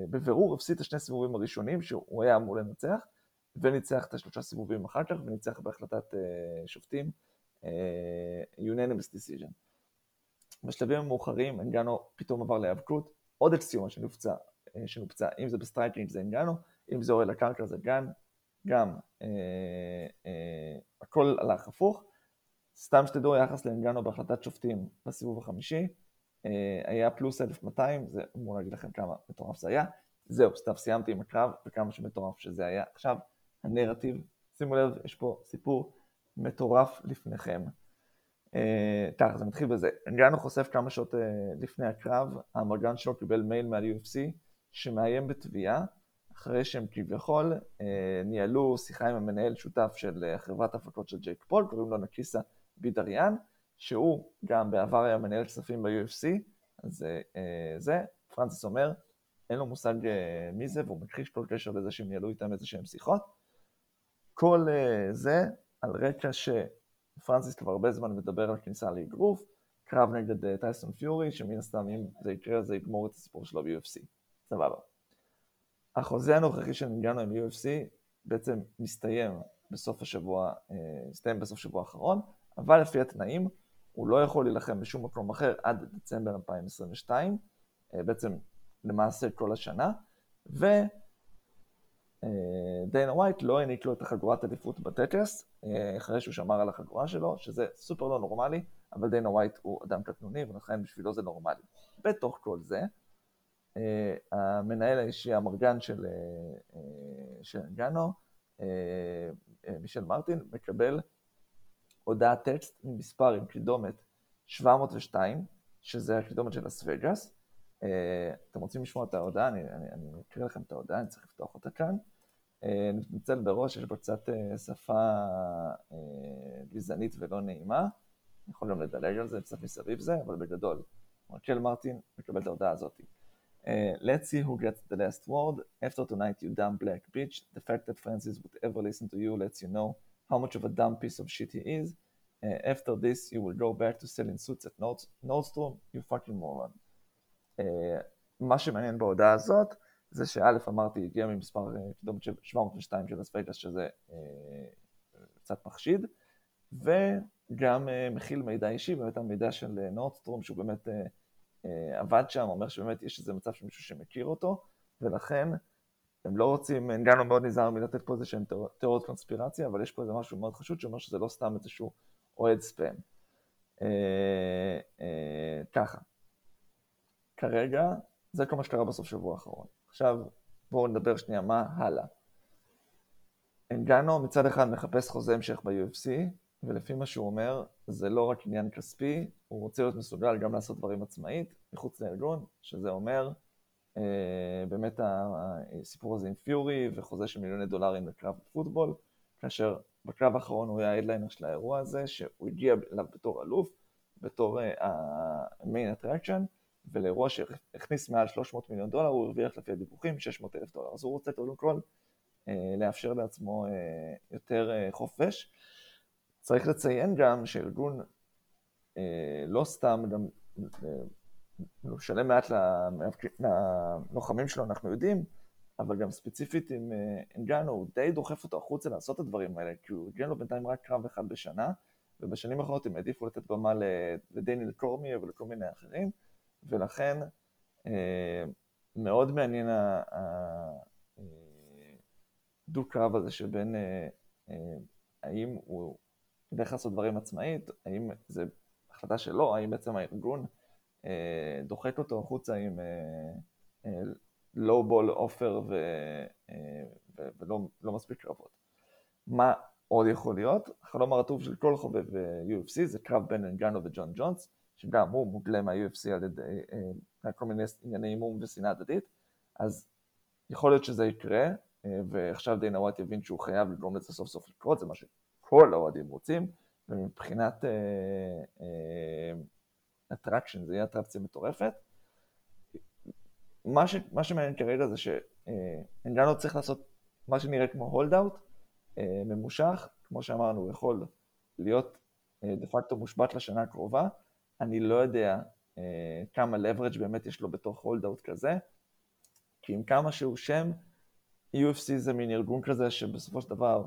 בבירור הפסיד את השני סיבובים הראשונים שהוא היה אמור לנצח, וניצח את השלושה סיבובים אחר כך, וניצח בהחלטת שופטים, unanimous decision. בשלבים המאוחרים אנגנו פתאום עבר להיאבקות, עוד אקסיומה שנופצה, שנופצה, אם זה ב striking זה אנגאנו, אם זה או על הקרקע זה גאן, גם אה, אה, הכל הלך הפוך. סתם שתדעו, היחס לאנגאנו בהחלטת שופטים בסיבוב החמישי אה, היה פלוס 1200, זה אמור להגיד לכם כמה מטורף זה היה. זהו, סתם סיימתי עם הקרב וכמה שמטורף שזה היה. עכשיו, הנרטיב, שימו לב, יש פה סיפור מטורף לפניכם. ככה, זה מתחיל בזה. אנגאנו חושף כמה שעות לפני הקרב, האמרגן שלו קיבל מייל מה-UFC שמאיים בתביעה אחרי שהם כביכול אה, ניהלו שיחה עם המנהל שותף של אה, חברת הפקות של ג'ייק פול, קוראים לו נאקיסה בידאריאן, שהוא גם בעבר היה מנהל כספים ב-UFC, אז אה, זה, פרנסיס אומר, אין לו מושג מי זה, והוא מכחיש כל קשר לזה שהם ניהלו איתם איזה שהם שיחות. כל זה על רקע שפרנסיס כבר הרבה זמן מדבר על כניסה לאגרוף, קרב נגד טייסון פיורי, שמן הסתם אם זה יקרה זה יגמור את הסיפור שלו ב-UFC. סבבה. החוזה הנוכחי של ניגנו עם UFC בעצם מסתיים בסוף השבוע, אה, מסתיים בסוף שבוע האחרון, אבל לפי התנאים הוא לא יכול להילחם בשום מקום אחר עד דצמבר 2022, אה, בעצם למעשה כל השנה, ודיינה ווייט לא העניק לו את החגורת עדיפות בטקס, אה, אחרי שהוא שמר על החגורה שלו, שזה סופר לא נורמלי, אבל דיינה ווייט הוא אדם קטנוני ולכן בשבילו זה נורמלי. בתוך כל זה, אה, המנהל האישי, המרגן של, אה, אה, של גאנו, מישל מרטין, מקבל הודעת טקסט ממספר עם קידומת 702, שזה הקידומת של וגאס. אתם רוצים לשמוע את ההודעה? אני, אני, אני אקריא לכם את ההודעה, אני צריך לפתוח אותה כאן. אני מתנצל בראש, יש בה קצת שפה גזענית ולא נעימה. אני יכול גם לדלג על זה, קצת מסביב זה, אבל בגדול, מרקל מרטין מקבל את ההודעה הזאת. Uh, let's see who gets the last word. After tonight, you dumb black bitch. The fact that Francis would ever listen to you lets you know how much of a dumb piece of shit he is. Uh, after this, you will go back to selling suits at Nord- Nordstrom, you fucking moron. Uh, מה שמעניין בהודעה הזאת, זה שא' אמרתי, הגיע ממספר קידומת של 702 של אספייגס, שזה uh, קצת מחשיד, וגם uh, מכיל מידע אישי, באמת המידע של נורדסטרום, שהוא באמת אה, עבד שם, אומר שבאמת יש איזה מצב של מישהו שמכיר אותו, ולכן הם לא רוצים, אנגנו מאוד נזהר מלתת פה איזה שהם תיאוריות קונספירציה, אבל יש פה איזה משהו מאוד חשוב שאומר שזה לא סתם איזשהו אוהד ספאם. אה, אה, ככה, כרגע זה כל מה שקרה בסוף שבוע האחרון. עכשיו בואו נדבר שנייה מה הלאה. אנגנו מצד אחד מחפש חוזה המשך ב-UFC, ולפי מה שהוא אומר, זה לא רק עניין כספי, הוא רוצה להיות מסוגל גם לעשות דברים עצמאית, מחוץ לארגון, שזה אומר אה, באמת הסיפור הזה עם פיורי וחוזה של מיליוני דולרים לקרב פוטבול, כאשר בקרב האחרון הוא היה ה headliner של האירוע הזה, שהוא הגיע אליו בתור אלוף, בתור ה main uh, attraction, ולאירוע שהכניס מעל 300 מיליון דולר, הוא הרוויח לפי הדיווחים 600 אלף דולר. אז הוא רוצה קודם כל uh, לאפשר לעצמו uh, יותר uh, חופש. צריך לציין גם שארגון אה, לא סתם גם אה, משלם מעט ללוחמים שלו, אנחנו יודעים, אבל גם ספציפית עם אנגנו, הוא די דוחף אותו החוצה לעשות את הדברים האלה, כי הוא הגיע לו בינתיים רק קרב אחד בשנה, ובשנים האחרונות הם העדיפו לתת במה לדניאל קורמיה ולכל מיני אחרים, ולכן אה, מאוד מעניין הדו-קרב הזה שבין האם הוא ילך לעשות דברים עצמאית, האם זה החלטה שלו, האם בעצם הארגון אה, דוחק אותו החוצה עם לואו בול אופר ולא לא מספיק קרבות. מה עוד יכול להיות? החלום הרטוב של כל חובב UFC זה קרב בין אנגנו וג'ון ג'ונס, שגם הוא מוגלה מה-UFC על ידי אה, כל מיני ענייני הימום ושנאה הדדית, אז יכול להיות שזה יקרה, אה, ועכשיו דיינה ווייט יבין שהוא חייב לגרום לזה סוף סוף לקרות, זה מה שכל האוהדים רוצים, ומבחינת attraction, זה יהיה אטרקציה מטורפת. מה, ש, מה שמעניין כרגע זה שאנגאנו uh, צריך לעשות מה שנראה כמו hold out, ממושך, כמו שאמרנו, הוא יכול להיות דה פקטו מושבת לשנה הקרובה, אני לא יודע uh, כמה leverage באמת יש לו בתוך hold out כזה, כי עם כמה שהוא שם, UFC זה מין ארגון כזה שבסופו של דבר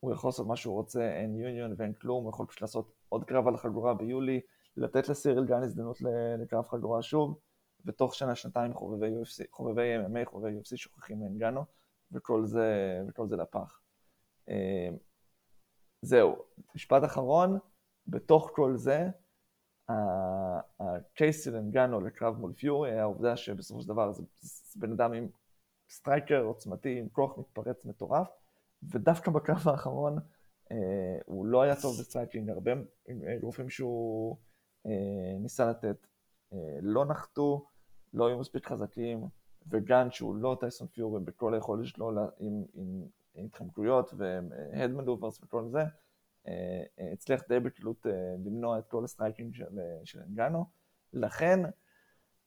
הוא יכול לעשות מה שהוא רוצה, אין יוניון ואין כלום, הוא יכול פשוט לעשות עוד קרב על החגורה ביולי, לתת לסיריל גן הזדמנות לקרב חגורה שוב, ותוך שנה, שנתיים חובבי UFC, חובבי MMA, חובבי UFC שוכחים מאנגנו, וכל זה, וכל זה לפח. אה, זהו, משפט אחרון, בתוך כל זה, הקייס של אנגנו לקרב מול פיורי היה העובדה שבסופו של דבר זה, זה בן אדם עם striker עוצמתי, עם כוח מתפרץ מטורף, ודווקא בקרב האחרון אה, הוא לא היה טוב ב striking, הרבה אגרופים שהוא אה, ניסה לתת אה, לא נחתו, לא היו מספיק חזקים, וגם שהוא לא טייסון פיורי בכל היכולת שלו עם, עם, עם התחמקויות ו head maneuvers וכל זה, אה, אה, הצליח די בקלות אה, למנוע את כל ה striking של, של אנגאנו. לכן,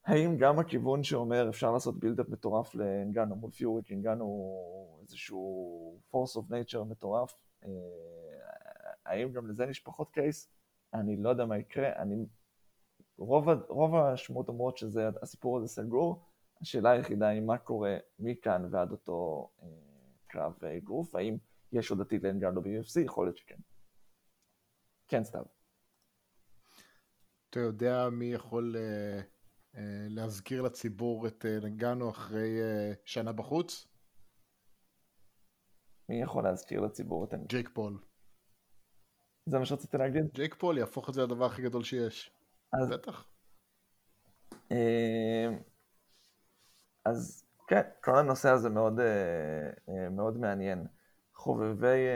האם גם הכיוון שאומר אפשר לעשות בילדאפ מטורף לאנגנו מול פיורי, כי אנגנו הוא איזשהו force of nature מטורף, האם גם לזה יש פחות קייס? אני לא יודע מה יקרה, אני... רוב, רוב השמועות אומרות שהסיפור הזה סגור, השאלה היחידה היא מה קורה מכאן ועד אותו אה, קרב אגרוף, האם יש עוד עתיד לאנגנו ב-UFC? יכול להיות שכן. כן, סתיו. אתה יודע מי יכול uh, uh, להזכיר לציבור את uh, נגאנו אחרי uh, שנה בחוץ? מי יכול להזכיר לציבור את... ג'ייק פול. זה מה שרציתי להגיד? ג'ייק פול יהפוך את זה לדבר הכי גדול שיש. אז... בטח. אז כן, כל הנושא הזה מאוד, מאוד מעניין. חובבי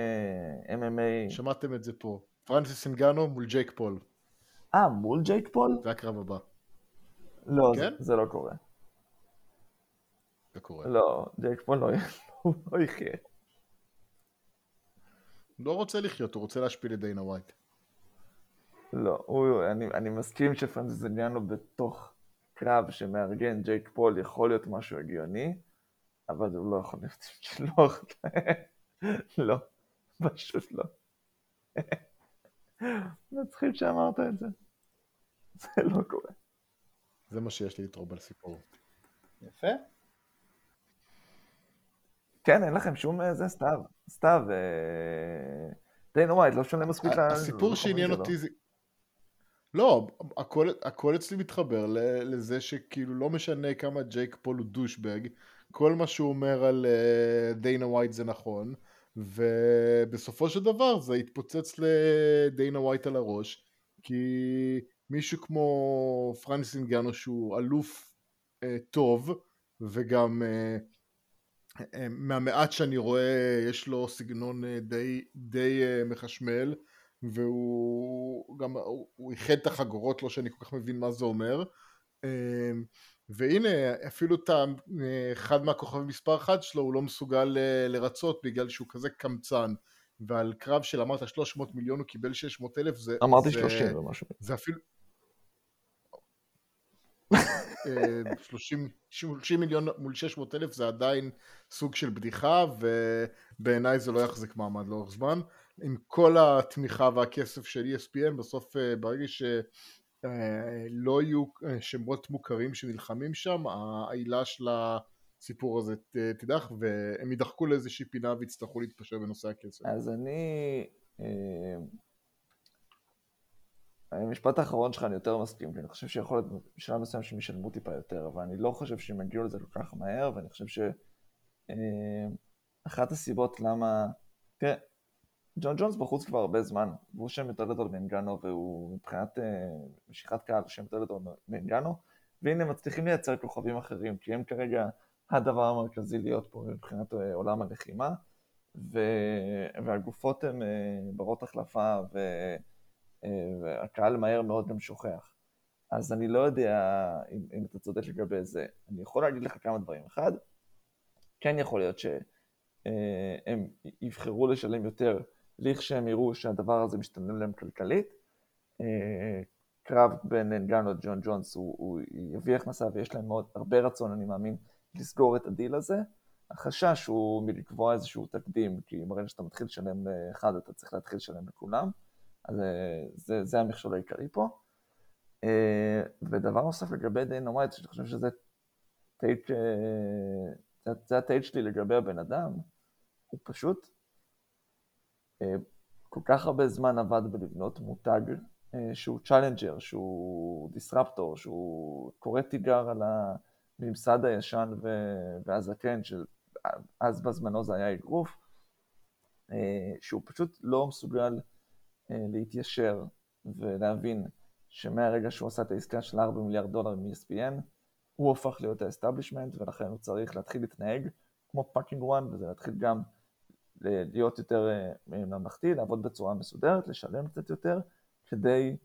MMA... שמעתם את זה פה. פרנסיס אינגנו מול ג'ייק פול. אה, מול ג'ייק פול? זה הקרב הבא. לא, כן? זה, זה לא קורה. זה קורה. לא, ג'ייק פול לא, לא יחיה. לא רוצה לחיות, הוא רוצה להשפיל את דיינה ווייט. לא, הוא, אני, אני מסכים שפרנסיס אינגנו בתוך קרב שמארגן ג'ייק פול יכול להיות משהו הגיוני, אבל הוא לא יכול להיות, לא, לא, פשוט לא. מצחיק שאמרת את זה. זה לא קורה. זה מה שיש לי לתרום על סיפור. יפה. כן, אין לכם שום אה, זה, סתיו. סתיו, דיינה ווייט, לא שונה מספיק ל... הסיפור שעניין אותי זה... לא, הכל, הכל אצלי מתחבר לזה שכאילו לא משנה כמה ג'ייק פול הוא douchebag, כל מה שהוא אומר על דיינה uh, ווייט זה נכון, ובסופו של דבר זה התפוצץ לדיינה ווייט על הראש, כי מישהו כמו פרנסיס אינגנו שהוא אלוף אה, טוב, וגם אה, אה, מהמעט שאני רואה יש לו סגנון אה, די, די אה, מחשמל, והוא גם, איחד את החגורות, לא שאני כל כך מבין מה זה אומר. אה, והנה אפילו את אחד מהכוכבים מספר אחד שלו הוא לא מסוגל אה, לרצות בגלל שהוא כזה קמצן ועל קרב של אמרת 300 מיליון הוא קיבל 600 אלף זה... אמרתי 30 ומשהו. זה אפילו... 30, אה, 30 מיליון מול 600 אלף זה עדיין סוג של בדיחה ובעיניי זה לא יחזיק מעמד לאורך זמן עם כל התמיכה והכסף של ESPN בסוף אה, ברגע ש... אה, לא יהיו אה, שמות מוכרים שנלחמים שם, העילה של הסיפור הזה תדח, והם יידחקו לאיזושהי פינה ויצטרכו להתפשר בנושא הכסף. אז אני... אה, המשפט האחרון שלך אני יותר מסכים, כי אני חושב שיכול להיות בשלב מסוים שהם ישלמו טיפה יותר, אבל אני לא חושב שהם יגיעו לזה כל כך מהר, ואני חושב שאחת הסיבות למה... תראה, ג'ון ג'ונס בחוץ כבר הרבה זמן, והוא שם יותר גדול מאנגנו, והוא מבחינת uh, משיכת קהל שם יותר גדול מאנגנו, והנה מצליחים לייצר כוכבים אחרים, כי הם כרגע הדבר המרכזי להיות פה מבחינת uh, עולם הלחימה, ו... והגופות הן uh, ברות החלפה, ו... והקהל מהר מאוד גם שוכח. אז אני לא יודע אם, אם אתה צודק לגבי זה. אני יכול להגיד לך כמה דברים. אחד, כן יכול להיות שהם יבחרו לשלם יותר לכשהם יראו שהדבר הזה משתנה להם כלכלית. אה, קרב בין אנגנו לג'ון ג'ונס הוא, הוא יביא הכנסה ויש להם מאוד, הרבה רצון, אני מאמין, לסגור את הדיל הזה. החשש הוא מלקבוע איזשהו תקדים, כי ברגע שאתה מתחיל לשלם לאחד אתה צריך להתחיל לשלם לכולם, אז אה, זה, זה המכשול העיקרי פה. אה, ודבר נוסף לגבי דיינה ווייט, שאני חושב שזה take, זה, ה take שלי לגבי הבן אדם, הוא פשוט כל כך הרבה זמן עבד בלבנות מותג אה, שהוא challenger, שהוא disruptor, שהוא קורא תיגר על הממסד הישן והזקן, שאז בזמנו זה היה אגרוף, שהוא פשוט לא מסוגל להתיישר ולהבין שמהרגע שהוא עשה את העסקה של 4 מיליארד דולר מ-ESPN, הוא הפך להיות ה establishment, ולכן הוא צריך להתחיל להתנהג כמו fucking one, וזה להתחיל גם להיות יותר אה, ממלכתי, לעבוד בצורה מסודרת, לשלם קצת יותר, כדי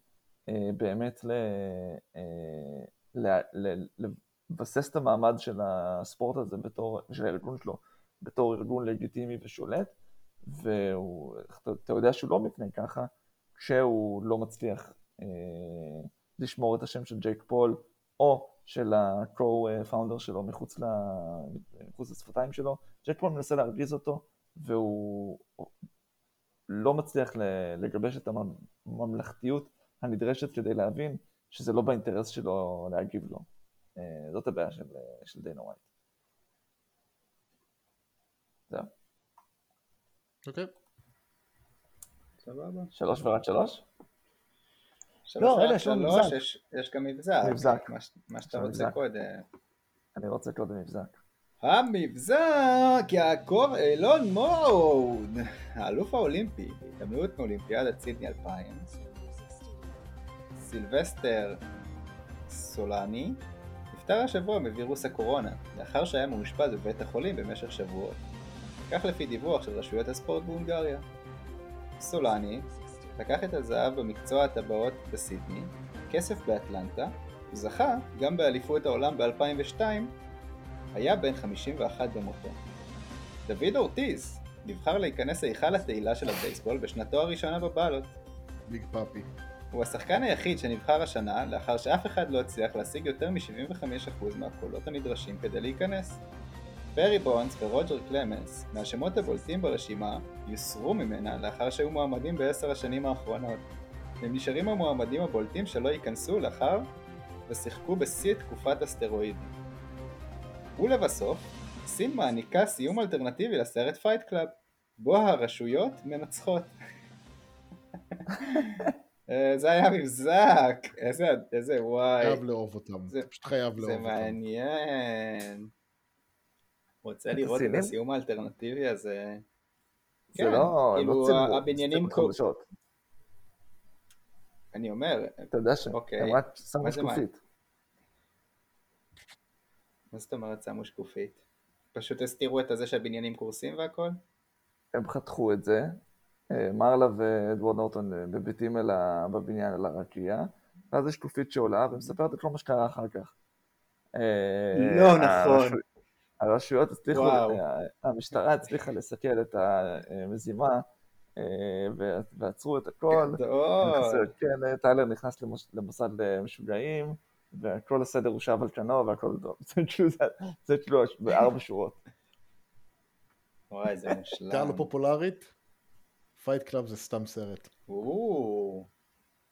אה, באמת אה, לבסס את המעמד של הספורט הזה בתור, של הארגון שלו, בתור ארגון לגיטימי ושולט, ואתה יודע שהוא לא מתנהג ככה, כשהוא לא מצליח לשמור את השם של ג'ייק פול, או של ה-co-founder שלו מחוץ, ל... מחוץ לשפתיים שלו. ג'ייק פול מנסה להרגיז אותו, והוא לא מצליח לגבש את הממלכתיות הנדרשת כדי להבין שזה לא באינטרס שלו להגיב לו. אה, זאת הבעיה של, של דיינה ווייט. זהו. אוקיי. סבבה. שלוש ורק שלוש? לא, רגע, יש לנו מבזק. יש גם מבזק. מבזק. מה שאתה רוצה קודם. אני רוצה קודם מבזק. המבזק, יעקב אילון מוד, האלוף האולימפי בהתעמלות מאולימפיאדת סידני 2000, סילבסטר סולני, נפטר השבוע מווירוס הקורונה, לאחר שהיה מאושפז בבית החולים במשך שבועות. כך לפי דיווח של רשויות הספורט בהונגריה. סולני לקח את הזהב במקצוע הטבעות בסידני, כסף באטלנטה, וזכה גם באליפות העולם ב-2002, היה בן 51 במותו. דוד אורטיז נבחר להיכנס להיכל התהילה של הבייסבול בשנתו הראשונה בבעלות. ביג פאפי. הוא השחקן היחיד שנבחר השנה לאחר שאף אחד לא הצליח להשיג יותר מ-75% מהקולות הנדרשים כדי להיכנס. בארי בונדס ורוג'ר קלמנס, מהשמות הבולטים ברשימה, יוסרו ממנה לאחר שהיו מועמדים בעשר השנים האחרונות. הם נשארים המועמדים הבולטים שלא ייכנסו מאחר ושיחקו בשיא תקופת הסטרואידים. ולבסוף, סין מעניקה סיום אלטרנטיבי לסרט פייט קלאב, בו הרשויות מנצחות. אה, זה היה מבזק, איזה, איזה וואי. חייב לאהוב אותם, זה, פשוט חייב לאהוב אותם. זה מעניין. רוצה לראות את הסיום האלטרנטיבי הזה. זה כן, לא, כאילו לא ציבור, הבניינים חדשות. אני אומר, אתה יודע שהם אוקיי. רק שמו שקופית. מה זאת אומרת שמו שקופית? פשוט הסתירו את הזה שהבניינים קורסים והכל? הם חתכו את זה, אה, מרלה ואדוורד נורטון אה, מביטים בבניין על הרקיע, ואז יש שקופית שעולה ומספרת את כל מה שקרה אחר כך. אה, לא נכון. הרשויות הצליחו, המשטרה הצליחה לסכל את המזימה ועצרו את הכל. כן, טיילר נכנס למוסד למשוגעים, וכל הסדר הושב על כנו והכל טוב. זה כאילו בארבע שורות. וואי, זה מושלם. דעה לא פופולרית, פייט קלאב זה סתם סרט.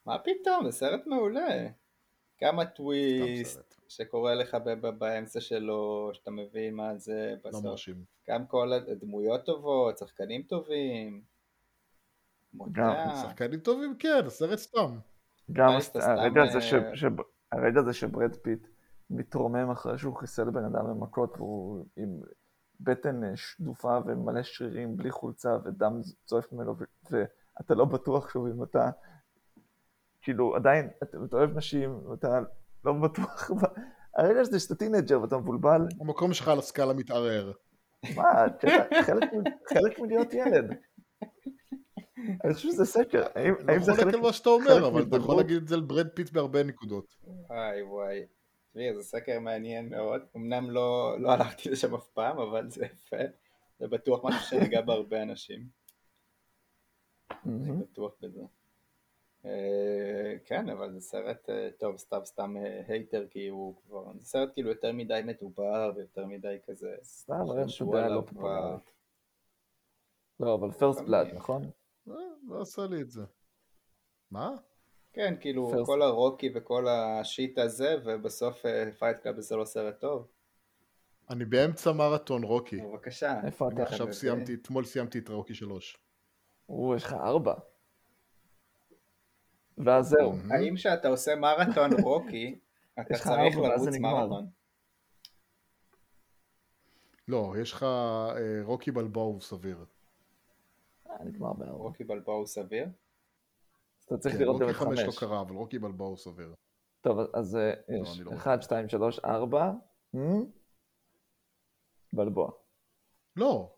מה פתאום, זה סרט מעולה. כמה טוויסט שקורה לך באמצע שלו, שאתה מבין מה זה בסוף. לא מרשים. גם כל הדמויות טובות, שחקנים טובים. גם שחקנים טובים, כן, הסרט סתם. גם הרגע הזה הרגע הזה שברד פיט מתרומם אחרי שהוא חיסל בן אדם במכות והוא עם בטן אה, שדופה ומלא שרירים בלי חולצה ודם נוטף ממנו ואתה לא בטוח שוב אם אתה כאילו עדיין אתה אוהב נשים ואתה לא בטוח הרגע הזה שאתה טינאייג'ר ואתה מבולבל. המקום שלך על הסקאלה מתערער. מה, חלק מלהיות ילד אני חושב שזה סקר, האם זה חלק... לא מה שאתה אומר, אבל אתה יכול להגיד את זה על ברד פיט בהרבה נקודות. וואי וואי. תראי, זה סקר מעניין מאוד. אמנם לא, לא הלכתי לשם אף פעם, אבל זה יפה. זה בטוח משהו שנגע בהרבה אנשים. אני בטוח בזה. אה, כן, אבל זה סרט אה, טוב, סתם סתם hater, כי הוא כבר... זה סרט כאילו יותר מדי מדובר ויותר מדי כזה... סתם, רב שודה לא פופולרית. לא, אבל First Blood, נכון? לא, לא עשה לי את זה. מה? כן, כאילו First. כל הרוקי וכל ה shit הזה, ובסוף פייט אה, קלאב זה לא סרט טוב. אני באמצע מרתון רוקי. בבקשה. איפה אתה? עכשיו סיימתי, אתמול סיימתי את רוקי 3. או, יש לך ארבע. ואז זהו. האם כשאתה עושה מרתון רוקי, אתה צריך לרוץ. מרתון? לא, יש לך אה, רוקי בלבוע הוא סביר. נגמר בארבע. רוקי בלבוע הוא סביר? אז אתה צריך כן, לראות גם רוקי את 5 לא חמש. קרה, אבל רוקי בלבוע הוא סביר. טוב, אז אה, לא, יש לא אחד, שתיים, שלוש, ארבע. Hmm? בלבוע. לא,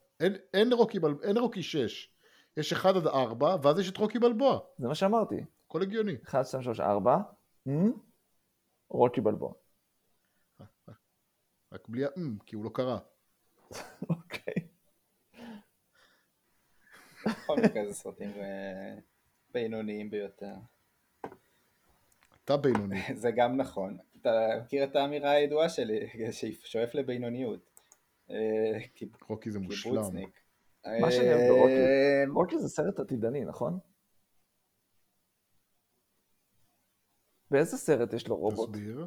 אין, רוקי בל... אין רוקי 6. יש 1 עד 4, ואז יש את רוקי בלבוע. זה מה שאמרתי. הכל הגיוני. אחד, שתיים, שלוש, ארבע. Hmm? רוקי בלבוע. רק בלי ה-אם, כי הוא לא קרה. אוקיי. בכל מקרה זה סרטים בינוניים ביותר. אתה בינוני. זה גם נכון. אתה מכיר את האמירה הידועה שלי, ששואף לבינוניות. רוקי זה מושלם. קיבוצניק. מה שאני אוהב ברוקי- רוקי זה סרט עתידני, נכון? באיזה סרט יש לו רובוט? תסביר.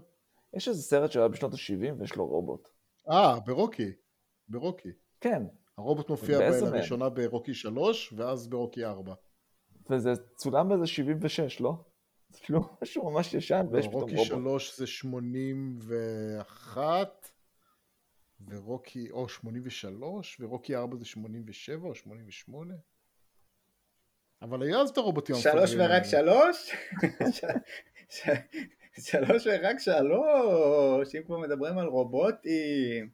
יש איזה סרט שהיה בשנות ה-70 ויש לו רובוט. אה, ברוקי. ברוקי. כן, הרובוט מופיע? לראשונה ברוקי 3, ואז ברוקי 4. וזה צולם באיזה 76, לא? זה כאילו משהו ממש ישן ויש פתאום רוקי רובוט. 3 זה 81, ורוקי, או 83, ורוקי 4 זה 87 או 88. אבל היה אז את הרובוטים שלוש ורק. שלוש? שלוש ורק שלוש, אם כבר מדברים על רובוטים,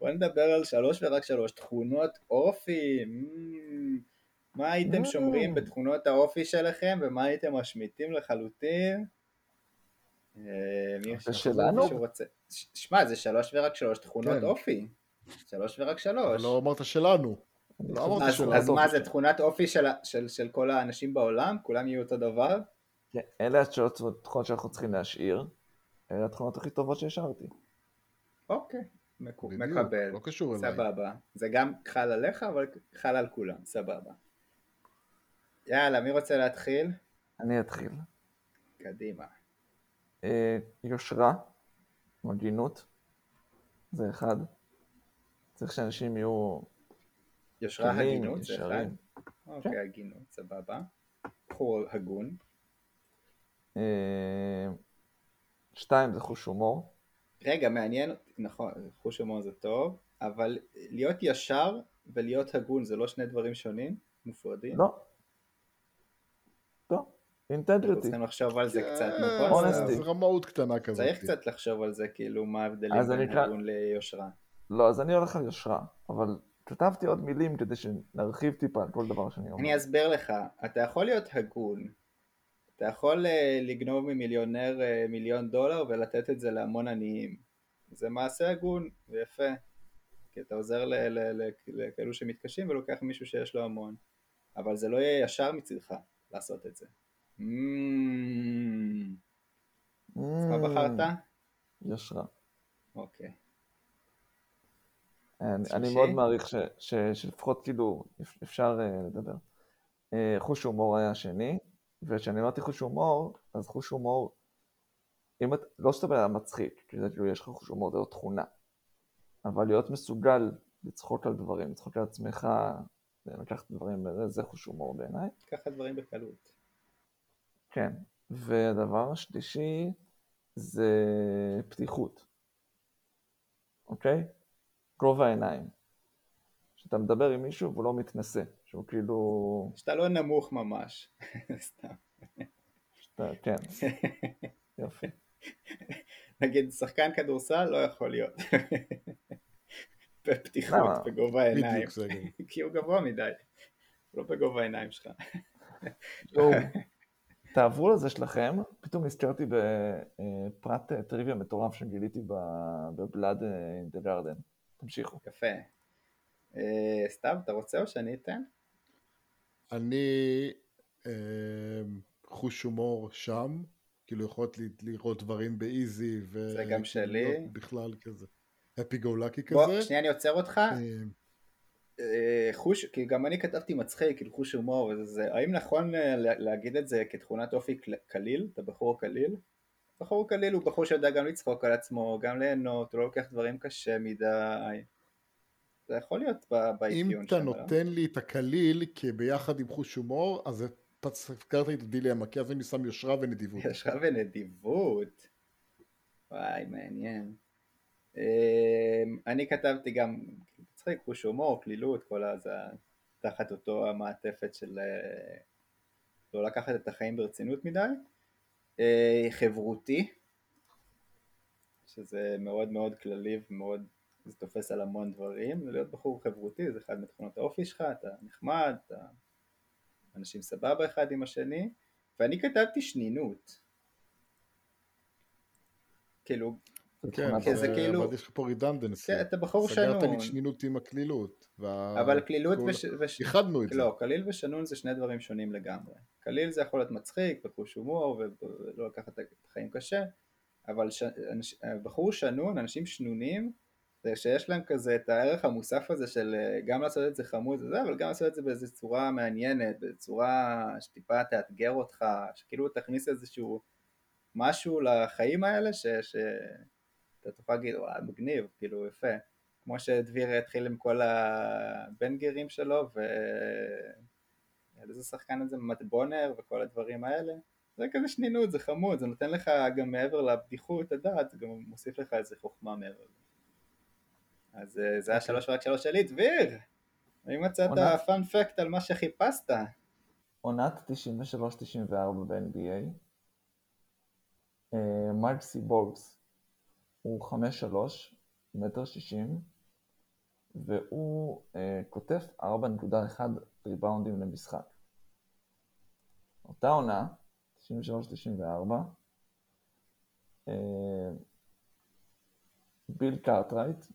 בוא נדבר על שלוש ורק שלוש, תכונות אופי, מה הייתם Mm. שומרים בתכונות האופי שלכם ומה הייתם משמיטים לחלוטין? אה, זה שלנו? שמע, זה שלוש ורק שלוש תכונות כן. אופי, שלוש ורק שלוש. לא אמרת שלנו. לא אמרתי אז, מה. זה תכונת אופי של, ה- של, של כל האנשים בעולם? כולם יהיו אותו דבר? כן, אלה התכונות שאנחנו צריכים להשאיר. אלה התכונות הכי טובות שהשארתי. אוקיי, מקו- בדיוק, מקבל, לא קשור אליי. סבבה. זה גם חל עליך, אבל חל על כולם, סבבה. יאללה, מי רוצה להתחיל? אני אתחיל. קדימה. אה, יושרה, הגינות, זה אחד. צריך שאנשים יהיו יושרה כנים, הגינות, זה אחד. ישרים. אוקיי, הגינות, סבבה. בחור הגון. אה, שתיים זה חוש הומור. רגע, מעניין, נכון, חוש הומור זה טוב, אבל להיות ישר ולהיות הגון זה לא שני דברים שונים? מופרדים? לא. לא. אנחנו אינטגריטי. צריכים לחשוב על זה קצת, אה, נכון? זה- רמאות קטנה כזאת. צריך קצת לחשוב על זה, כאילו, מה ההבדלים אז אני בין הגון ליושרה. לא, אז אני הולך על יושרה, אבל כתבתי עוד מילים כדי שנרחיב טיפה על כל דבר שאני אומר. אני אסביר לך, אתה יכול להיות הגון, אתה יכול אה, לגנוב ממיליונר אה, מיליון דולר ולתת את זה להמון עניים. זה מעשה הגון ויפה, כי אתה עוזר לכאלו שמתקשים ולוקח מישהו שיש לו המון, אבל זה לא יהיה ישר מצדך לעשות את זה. Mm, מה בחרת? יושרה. אוקיי. אני? מאוד מעריך שלפחות כאילו אפ- אפשר uh, לדבר. Uh, חוש הומור היה השני, וכשאני אמרתי חוש הומור, אז חוש הומור, אם את, לא שאתה בן אדם מצחיק, כי זה כאילו יש לך חוש הומור, זה לא תכונה, אבל להיות מסוגל לצחוק על דברים, לצחוק על עצמך, לקחת דברים, זה, זה חוש הומור בעיניי. ככה דברים בקלות. כן. והדבר השלישי זה פתיחות, אוקיי? גובה העיניים. כשאתה מדבר עם מישהו והוא לא מתנשא, שהוא כאילו... שאתה לא נמוך ממש. סתם. שאתה, כן, יופי. נגיד שחקן כדורסל לא יכול להיות. בפתיחות? בגובה העיניים. כי הוא גבוה מדי. לא בגובה העיניים שלך. יואו, תעברו לזה שלכם, פתאום נזכרתי בפרט אה, טריוויה מטורף שגיליתי בבלאד אין דה גרדן. תמשיכו. יפה. אה, סתיו, אתה רוצה או שאני אתן? אני אה, חוש הומור שם, כאילו יכולת לראות דברים באיזי, ו... זה גם שלי. כאילו, בכלל כזה. אפי גאולקי בוא, כזה. שנייה אני עוצר אותך. אה, אה, חוש, כי גם אני כתבתי מצחיק, כאילו חוש הומור וזה, האם נכון אה, לה- להגיד את זה כתכונת אופי קל- קליל? אתה בחור קליל? בחור קליל הוא בחור שיודע גם לצחוק על עצמו, גם ליהנות, הוא לא לוקח דברים קשה מדי. זה יכול להיות ב- אם באפיון אתה לא? נותן לי את הקליל כביחד עם חוש הומור, אז אתה הזכרת לי את הדילמה, כי אז אני שם יושרה ונדיבות. לך ונדיבות. וואי, מעניין. אמ, אני כתבתי גם, מצחיק, חוש הומור, קלילות, כל הזה, תחת אותו המעטפת של אה, לא לקחת את החיים ברצינות מדי. אה, חברותי, שזה מאוד מאוד כללי ומאוד, זה תופס על המון דברים, להיות בחור חברותי זה אחד מתכונות האופי שלך, אתה נחמד, אתה אנשים סבבה אחד עם השני, ואני כתבתי שנינות. כאילו, כן, כי זה כאילו- אבל יש לך פה רידנדנסי. כן, אתה בחור סגרת לי שנון. שנינות עם הקלילות. וה- אבל קלילות כל- וש... וש... איחדנו את זה. לא, קליל ושנון זה שני דברים שונים לגמרי. קליל זה יכול להיות מצחיק וחוש הומור ולא לקחת את החיים קשה, אבל ש... בחור שנון, אנשים שנונים, זה שיש להם כזה את הערך המוסף הזה של אה, גם לעשות את זה חמוד וזה, אבל גם לעשות את זה באיזו צורה מעניינת, בצורה שטיפה תאתגר אותך, שכאילו תכניס איזשהו משהו לחיים האלה, ש... ש... אתה תוכל להגיד, וואי, מגניב, כאילו, יפה. כמו שדביר התחיל עם כל הבנגרים שלו, ו... איזה שחקן את זה, מאט בונר וכל הדברים האלה. זה כזה שנינות, זה חמוד, זה נותן לך גם מעבר לבדיחות הדעת, זה גם מוסיף לך איזה חוכמה מעבר לזה. אז אה, זה היה שלוש ורק שלוש שלי, דביר! האם מצאת? פאנפקט על מה שחיפשת? עונת 93-94 ב-NBA, אה, מרקסי בורגס הוא 5-3, מטר 60, והוא אה, כותב 4.1 ריבאונדים למשחק. אותה עונה, 93-94, אה, ביל קארטרייט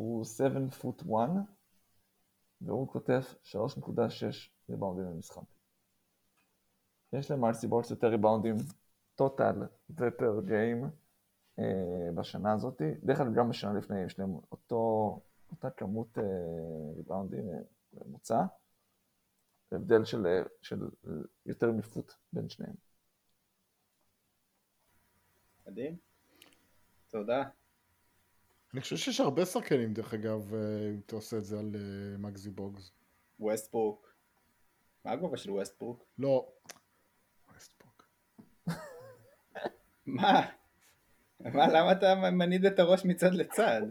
הוא 7 foot 1 והוא כותב 3.6 ריבאונדים למשחק. יש למרסי בולס יותר ריבאונדים total ו per game אה, בשנה הזאת. דרך אגב גם בשנה לפני יש להם אותו, אותה כמות אה, ריבאונדים אה, ממוצע. הבדל של, אה, של אה, יותר מפוט בין שניהם. מדהים. תודה. אני חושב שיש הרבה שחקנים, דרך אגב, אה, אם אתה עושה את זה על אה, מגזי בוגס. ווסטברוק. מה הגובה של ווסטברוק? לא. ווסטברוק. מה? מה, למה אתה מניד את הראש מצד לצד?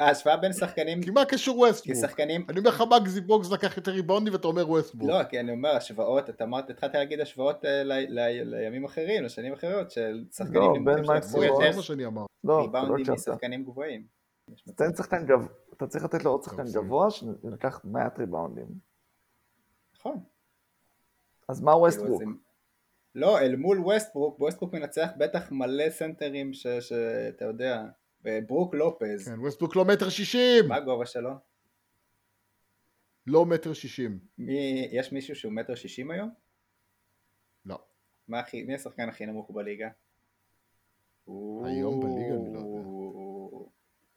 ההשוואה בין שחקנים, כי מה קשור כי ווסטברוק? שחקנים, אני אומר לך מגזי בוגס לקח יותר ריבאונדים ואתה אומר ווסטברוק. לא, כי אני אומר השוואות, אתה אמרת, התחלת להגיד השוואות אה, לימים אחרים, לשנים אחרות, של שחקנים לא, בין סנטרים שלקחו זה יותר מה שאני אמרתי. לא, לא ריבאונדים. משחקנים גבוהים. אתה צריך לתת לו עוד שחקן. גבוה שלקח מעט ריבאונדים. נכון. אז מה כאילו, ווסטברוק? אם- לא, אל מול ווסטברוק, ווסטברוק מנצח בטח מלא סנטרים שאתה יודע, וברוק לופז, כן, ווסטברוק לא מטר שישים! מה הגובה שלו? לא מטר שישים. מי, יש מישהו שהוא מטר שישים היום? לא. מה הכי, מי השחקן הכי נמוך בליגה? היום בליגה אני לא יודע.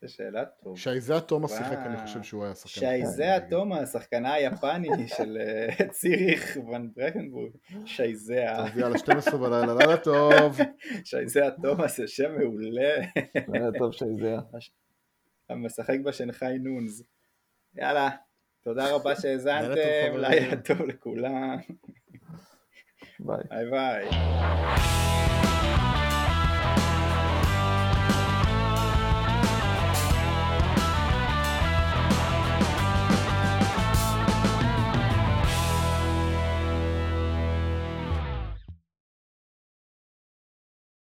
זו שאלה טובה. כשאייזאה תומאס. שיחק, אני חושב שהוא היה שחקן. שייזאה טוב. תומאס, השחקנה היפני של אה, ציריך ון ברקנבורג, שייזאה, טוב, יאללה, 12 בלילה, לילה טוב. שייזאה תומאס זה שם מעולה, היה טוב שזה המשחק בשנגחאי נונז. יאללה, תודה רבה לילה שהאזנתם. לילה טוב לכולם, ביי. ביי ביי.